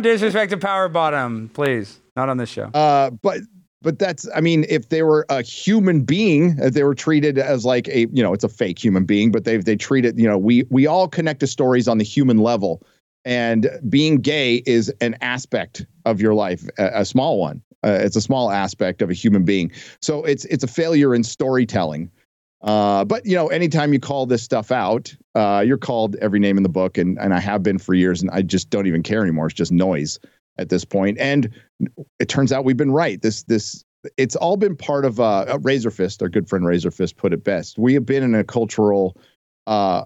disrespect the power bottom, please. Not on this show. Uh, but but that's I mean, if they were a human being, if they were treated as like a you know, it's a fake human being, but they they treat it, you know, we we all connect to stories on the human level, and being gay is an aspect of your life, a, a small one. Uh, it's a small aspect of a human being. So it's it's a failure in storytelling. Uh, but you know, anytime you call this stuff out, uh, you're called every name in the book, and and I have been for years, and I just don't even care anymore. It's just noise at this point. And it turns out we've been right. This this it's all been part of uh, Razor Fist. Our good friend Razor Fist put it best. We have been in a cultural uh,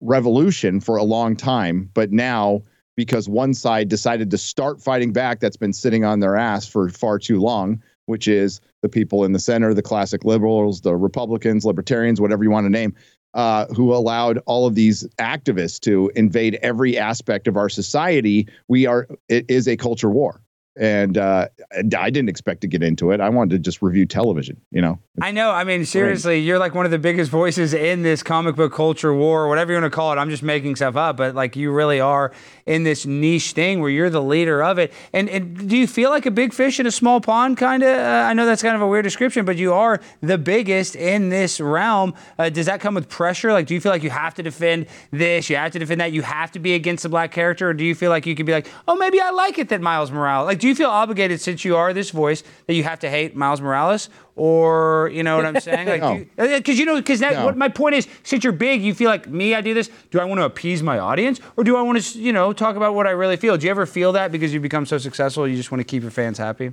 revolution for a long time, but now because one side decided to start fighting back, that's been sitting on their ass for far too long. Which is the people in the center, the classic liberals, the Republicans, libertarians, whatever you want to name, uh, who allowed all of these activists to invade every aspect of our society. We are it is a culture war, and uh, I didn't expect to get into it. I wanted to just review television. You know, I know. I mean, seriously, you're like one of the biggest voices in this comic book culture war, whatever you want to call it. I'm just making stuff up, but like you really are in this niche thing where you're the leader of it. And, and do you feel like a big fish in a small pond, kind of? Uh, I know that's kind of a weird description, but you are the biggest in this realm. Uh, does that come with pressure? Like, do you feel like you have to defend this? You have to defend that? You have to be against the black character? Or do you feel like you could be like, oh, maybe I like it that Miles Morales? Like, do you feel obligated since you are this voice that you have to hate Miles Morales? Or you know what I'm saying? Like, No. because uh, you know, because that. No. What my point is, since you're big, you feel like me. I do this. Do I want to appease my audience, or do I want to, you know, talk about what I really feel? Do you ever feel that because you become so successful, you just want to keep your fans happy?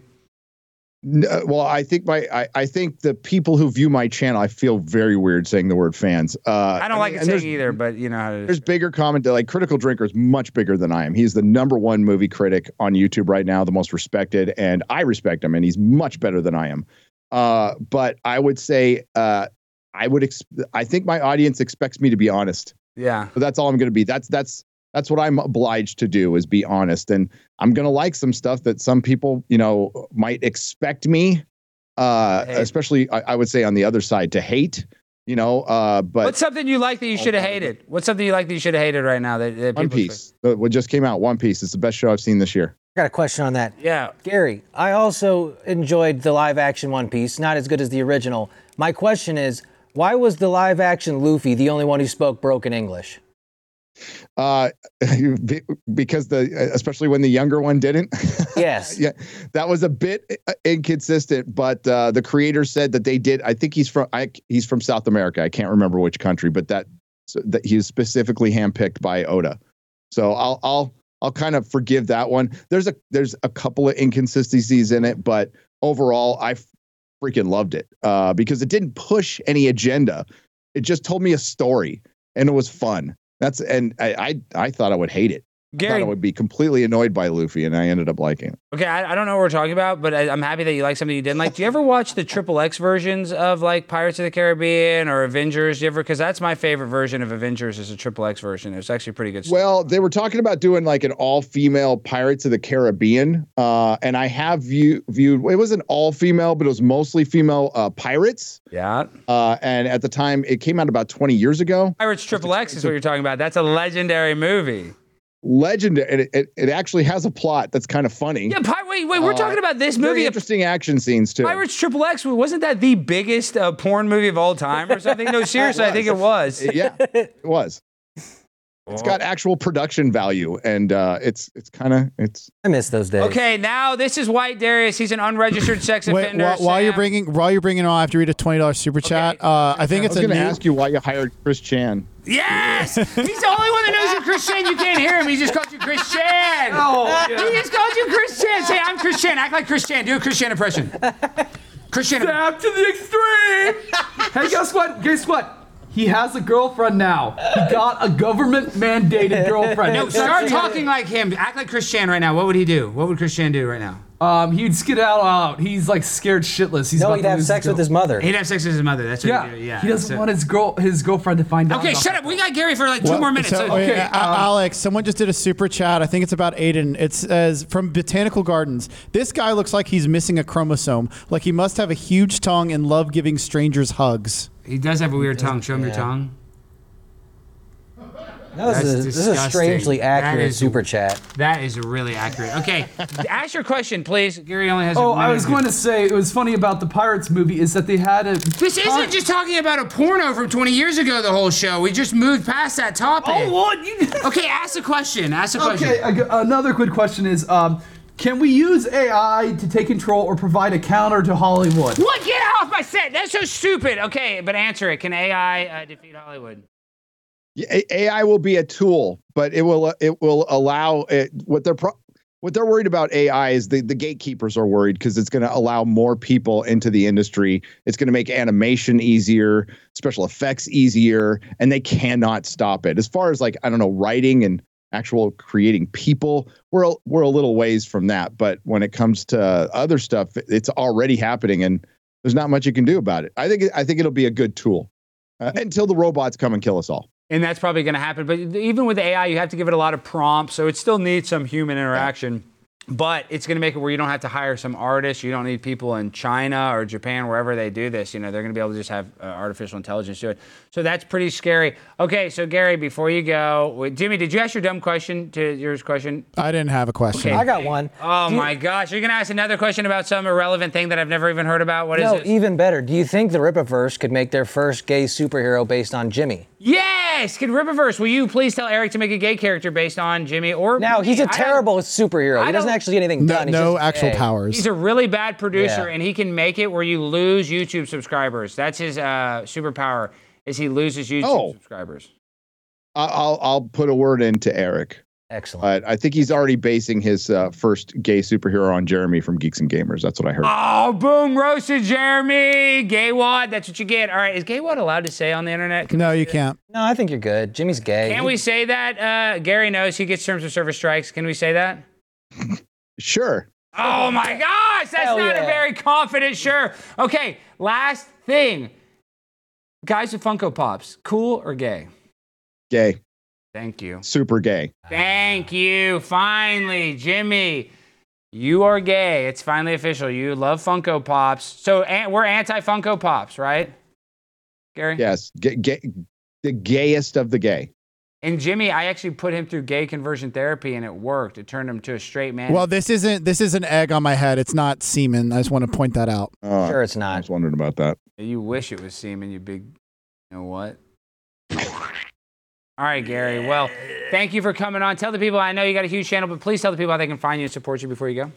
Uh, well, I think my I, I think the people who view my channel, I feel very weird saying the word fans. Uh, I don't like mean, it saying either, but you know. There's bigger comment like Critical Drinker is much bigger than I am. He's the number one movie critic on YouTube right now, the most respected, and I respect him, and he's much better than I am. Uh, but I would say, uh, I would, ex- I think my audience expects me to be honest. Yeah. So that's all I'm going to be. That's that's that's what I'm obliged to do is be honest, and I'm going to like some stuff that some people, you know, might expect me, uh, Hate. especially I, I would say on the other side to hate. You know, uh, but What's something you like that you should have hated? What's something you like that you should have hated right now? That, that One Piece, uh, what just came out, One Piece, is the best show I've seen this year. I got a question on that. Yeah. Gary, I also enjoyed the live action One Piece, not as good as the original. My question is, why was the live action Luffy the only one who spoke broken English? Uh, because the especially when the younger one didn't. Yes. yeah, that was a bit uh, inconsistent. But uh, the creator said that they did. I think he's from. I, he's from South America. I can't remember which country, but that so that he was specifically handpicked by Oda. So I'll I'll I'll kind of forgive that one. There's a there's a couple of inconsistencies in it, but overall I freaking loved it uh, because it didn't push any agenda. It just told me a story, and it was fun. That's and I I, I thought I would hate it. I Gary, thought I would be completely annoyed by Luffy, and I ended up liking it. Okay, I, I don't know what we're talking about, but I, I'm happy that you like something you didn't like. Do you ever watch the Triple X versions of like Pirates of the Caribbean or Avengers? Do you ever? Because that's my favorite version of Avengers is a Triple X version. It's actually pretty good. stuff. Well, they were talking about doing like an all-female Pirates of the Caribbean, uh, and I have view, viewed. It wasn't all female, but it was mostly female uh, pirates. yeah, Uh, and at the time, it came out about 20 years ago. Pirates Triple X is what you're talking about. That's a legendary movie. Legendary. And it, it, it actually has a plot that's kind of funny. Yeah, Pi- wait, wait, we're Uh, talking about this Very movie. interesting action scenes too. Pirates Triple X wasn't that the biggest uh, porn movie of all time or something? No, seriously, I think it was. yeah, it was. It's got actual production value, and uh, it's it's kind of it's I miss those days. Okay, now this is White Darius. He's an unregistered sex Wait, offender. while, while you're Sam. bringing while you're bringing it on, I have to read a twenty dollars super chat. Uh, I think I it's was a going to new. ask you why you hired Chris Chan. Yes! He's the only one that knows you're Christian. You can't hear him. He just called you Christian. Oh, He just called you Christian. Say, I'm Christian. Act like Christian. Do a Christian impression. Christian. Stab to the extreme. hey, guess what? Guess what? He has a girlfriend now. He got a government mandated girlfriend. No, start talking like him. Act like Christian right now. What would he do? What would Christian do right now? Um, he'd skedaddle out. He's like scared shitless. He's No, about he'd to have lose sex with his mother. He'd have sex with his mother. That's what Yeah, he'd do. Yeah. he doesn't So- want his girl his girlfriend to find out. Okay, about shut up. We got Gary for like two more minutes. so, So- wait, Okay, A- um, Alex, someone just did a super chat. I think it's about Aiden. It says from Botanical Gardens. This guy looks like he's missing a chromosome. Like he must have a huge tongue and love giving strangers hugs. He does have a weird tongue. Show him your tongue. No, this, That's is, this is a disgusting. strangely That accurate is- super chat. That is really accurate. Okay, ask your question, please. Gary only has. a Oh, I minute was going to say it was funny about the Pirates movie is that they had a. This isn't just talking about a porno from 20 years ago. The whole show. We just moved past that topic. Oh, what? You... Okay, ask a question. Ask a question. Okay, I g- another good question is um, can we use AI to take control or provide a counter to Hollywood? What? Get off my set. That's so stupid. Okay, but answer it. Can AI uh, defeat Hollywood? AI will be a tool, but it will it will allow it, what they're pro- what they're worried about AI is the the gatekeepers are worried because it's going to allow more people into the industry. It's going to make animation easier, special effects easier, and they cannot stop it. As far as like I don't know, writing and actual creating people, we're a- we're a little ways from that. But when it comes to other stuff, it's already happening, and there's not much you can do about it. I think I think it'll be a good tool uh, until the robots come and kill us all. And that's probably going to happen. But even with AI, you have to give it a lot of prompts, so it still needs some human interaction. But it's going to make it where you don't have to hire some artists. You don't need people in China or Japan, wherever they do this. You know, they're going to be able to just have uh, artificial intelligence do it. So that's pretty scary. Okay, so Gary, before you go, wait, Jimmy, did you ask your dumb question to yours question? I didn't have a question. Okay. I got one. Oh my gosh, you're going to ask another question about some irrelevant thing that I've never even heard about. What is No, it? even better. Do you think the Rippaverse could make their first gay superhero based on Jimmy? Yes, Can Rippaverse, will you please tell Eric to make a gay character based on Jimmy or Now he's me? a I don't- terrible superhero. I He doesn't actually get anything no done. He's no just actual gay. powers. He's a really bad producer, Yeah. and he can make it where you lose YouTube subscribers. That's his uh, superpower. Is he loses YouTube Oh. subscribers? I- I'll I'll put a word into Eric. Excellent. But I think he's already basing his uh, first gay superhero on Jeremy from Geeks and Gamers. That's what I heard. Oh, boom, roasted Jeremy. Gay wad, that's what you get. All right, is gay wad allowed to say on the internet? Can, no, you can't. no, I think you're good. Jimmy's gay. can we say that? Uh, Gary knows he gets terms of service strikes. Can we say that? Sure. Oh my gosh, that's Hell not a very confident sure. Okay, last thing. Guys with Funko Pops, cool or gay? Gay. Thank you. Super gay. Thank you. Finally, Jimmy, you are gay. It's finally official. You love Funko Pops. So an- we're anti Funko Pops, right? Gary? Yes. Ga- ga- the gayest of the gay. And Jimmy, I actually put him through gay conversion therapy and it worked. It turned him to a straight man. Well, this isn't this is an egg on my head. It's not semen. I just want to point that out. Uh, Sure, it's not. I was wondering about that. you wish it was semen, you big, you know what? All right, Gary. Well, thank you for coming on. Tell the people I know you got a huge channel, but please tell the people how they can find you and support you before you go.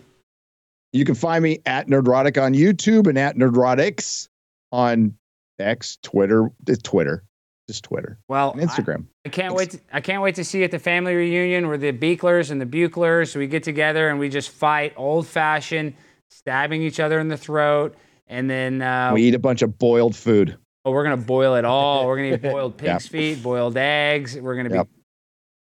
You can find me at Nerdrotic on YouTube and at Nerdrotics on X, Twitter, Twitter, just Twitter, Well, Instagram. I, I can't wait. To, I can't wait to see you at the family reunion where the Beeklers and the Bucklers we get together and we just fight old fashioned, stabbing each other in the throat, and then uh, we eat a bunch of boiled food. Oh, we're gonna boil it all. We're gonna eat boiled pig's Yep. feet, boiled eggs. We're gonna Yep. be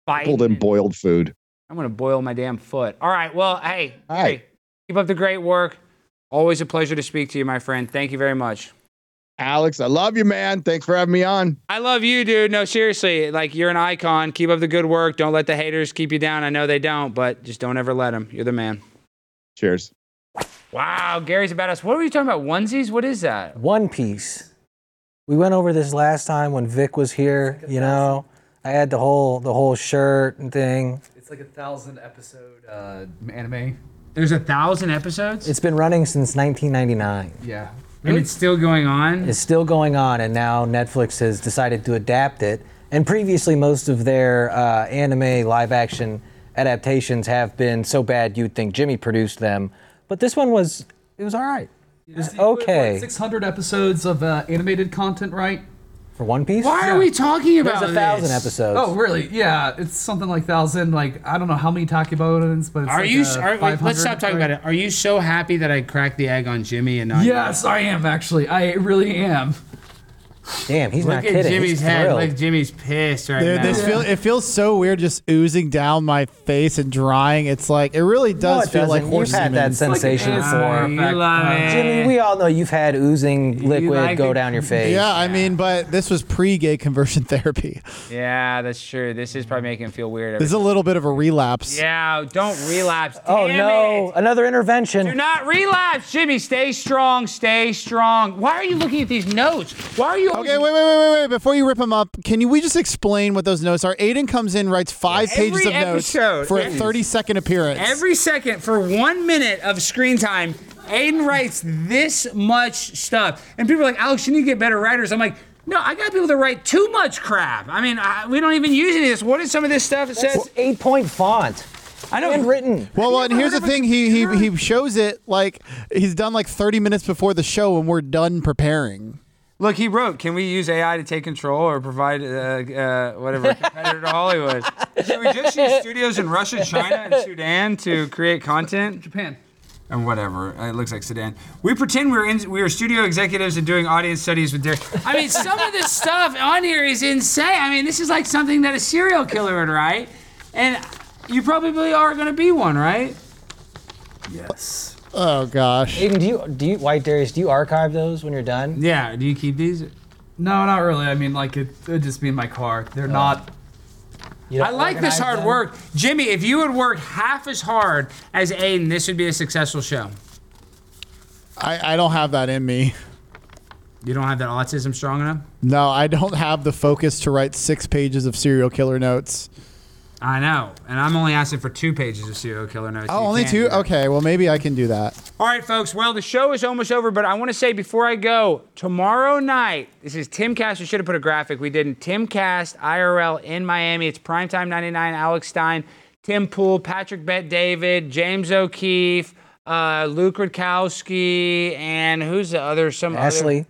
fighting. Pickled and and- boiled food. I'm gonna boil my damn foot. All right. Well, hey, All hey, keep up the great work. Always a pleasure to speak to you, my friend. Thank you very much. Alex, I love you, man. Thanks for having me on. I love you, dude. No, seriously. Like, you're an icon. Keep up the good work. Don't let the haters keep you down. I know they don't, but just don't ever let them. You're the man. Cheers. Wow, Gary's about us. What were you talking about? Onesies? What is that? One Piece. We went over this last time when Vic was here. You know, I had the whole the whole shirt and thing. It's like a thousand episode uh, anime. There's a thousand episodes? It's been running since 1999. Yeah. and it's still going on? It's still going on, and now Netflix has decided to adapt it. And previously, most of their uh, anime live action adaptations have been so bad you'd think Jimmy produced them. But this one was it was all right. It was okay 600 episodes of uh, animated content, right? for One Piece. Why are we talking about There's a thousand this? episodes. Oh, really? Yeah, it's something like thousand. Like I don't know how many Takibodens, but it's Are like, you? uh, Are, wait, 500, let's stop talking right? about it. Are you so happy that I cracked the egg on Jimmy and not you? Yes, I am actually. I really am. Damn, he's Look not at kidding. Jimmy's he's head. thrilled. Look, Jimmy's pissed right Dude, now. this feel it feels so weird just oozing down my face and drying. It's like it really No, does it feel like doesn't. horse You've had that semen. sensation Like an before. You effect. love it. Jimmy, we all know you've had oozing liquid like go the- down your face. Yeah, I mean, but this was pre-gay conversion therapy. Yeah, that's true. This is probably making him feel weird. This is a little bit of a relapse. Yeah, don't relapse. Oh Damn no, it. another intervention. Do not relapse, Jimmy. Stay strong. Stay strong. Why are you looking at these notes? Why are you? Okay, wait, wait, wait, wait, wait. Before you rip them up, can you we just explain what those notes are? Aiden comes in, writes five Every pages of notes for a 30 second appearance. Every second for one minute of screen time, Aiden writes this much stuff, and people are like, "Alex, you need to get better writers." I'm like. No, I got people that write too much crap. I mean, I, we don't even use any of this. What is some of this stuff that says? It's eight point font. I know. Handwritten. well, well, and here's the heard of a thing: he he he shows it like he's done like 30 minutes before the show, and we're done preparing. Look, he wrote, "Can we use AI to take control or provide uh, uh, whatever competitor to Hollywood? Should we just use studios in Russia, China, and Sudan to create content?" Japan. and whatever. Uh, It looks like Sudan. We pretend we're in, we are studio executives and doing audience studies with Derek. I mean, some of this stuff on here is insane. I mean, this is like something that a serial killer would write, and you probably are going to be one, right? Yes. Oh gosh. Aiden, do you do you White Darius? Do you archive those when you're done? Yeah. Do you keep these? No, not really. I mean, like it would just be in my car. They're oh. not. You don't I like this organize hard them? work, Jimmy. If you would work half as hard as Aiden, this would be a successful show. I, I don't have that in me. You don't have that autism strong enough. No, I don't have the focus to write six pages of serial killer notes. I know, and I'm only asking for two pages of serial killer notes. Oh, You only can't do two? that. Okay, well maybe I can do that. All right, folks. Well, the show is almost over, but I want to say before I go, tomorrow night, this is Timcast. We should have put a graphic. We did in Timcast IRL in Miami. It's Primetime 99, Alex Stein, Tim Pool, Patrick Bet David, James O'Keefe, uh, Luke Rutkowski, and who's the other? Some other- Ashley.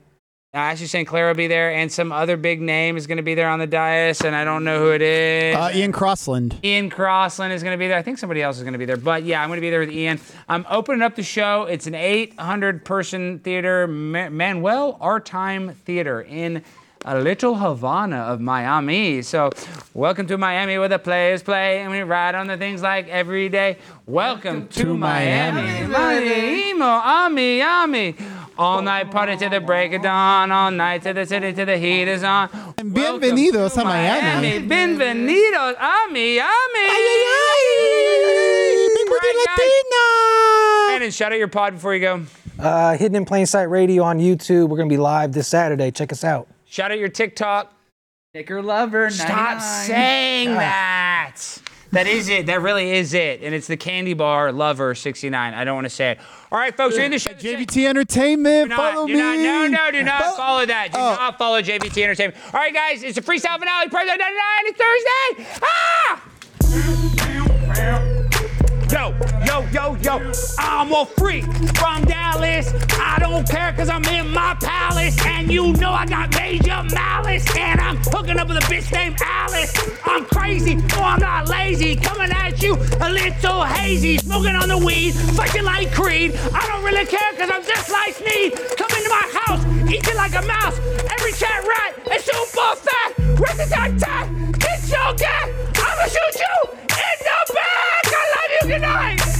Uh, Ashley St. Clair will be there, and some other big name is going to be there on the dais, and I don't know who it is. Uh, Ian Crossland. Ian Crossland is going to be there. I think somebody else is going to be there. But yeah, I'm going to be there with Ian. I'm opening up the show. It's an 800 person theater, Ma- Manuel Artime Theater in a little Havana of Miami. So, welcome to Miami where the players play and we ride on the things like every day. Welcome, to, to Miami. Miami. Miami, Ami, Ami. All night party to the break of dawn. All night to the city till the heat is on. And Welcome bienvenidos to a Miami. Bienvenidos a Miami. Big Booty Right. Latina. Brandon, shout out your pod before you go. Uh, Hidden in Plain Sight Radio on YouTube. We're gonna be live this Saturday. Check us out. Shout out your TikTok. Kicker lover. Stop saying that. That is it. That really is it. And it's the Candy Bar Lover 69. I don't want to say it. All right, folks, we're in the show. JVT Entertainment. Do not, follow do me. not, no, no, do not Follow- follow that. Do Oh. not follow JVT Entertainment. All right, guys, it's a freestyle finale. President 99. It's Thursday. Ah! Yo, yo, yo, yo, I'm a freak from Dallas. I don't care cause I'm in my palace. And you know I got major malice. And I'm hooking up with a bitch named Alice. I'm crazy, no, I'm not lazy. Coming at you a little hazy. Smoking on the weed, fucking like Creed. I don't really care cause I'm just like Sneed. Come into my house, eating like a mouse. Every cat rat is super fat. Rest attack, tat, it's so good. I'ma shoot you in the back. I love you, good night.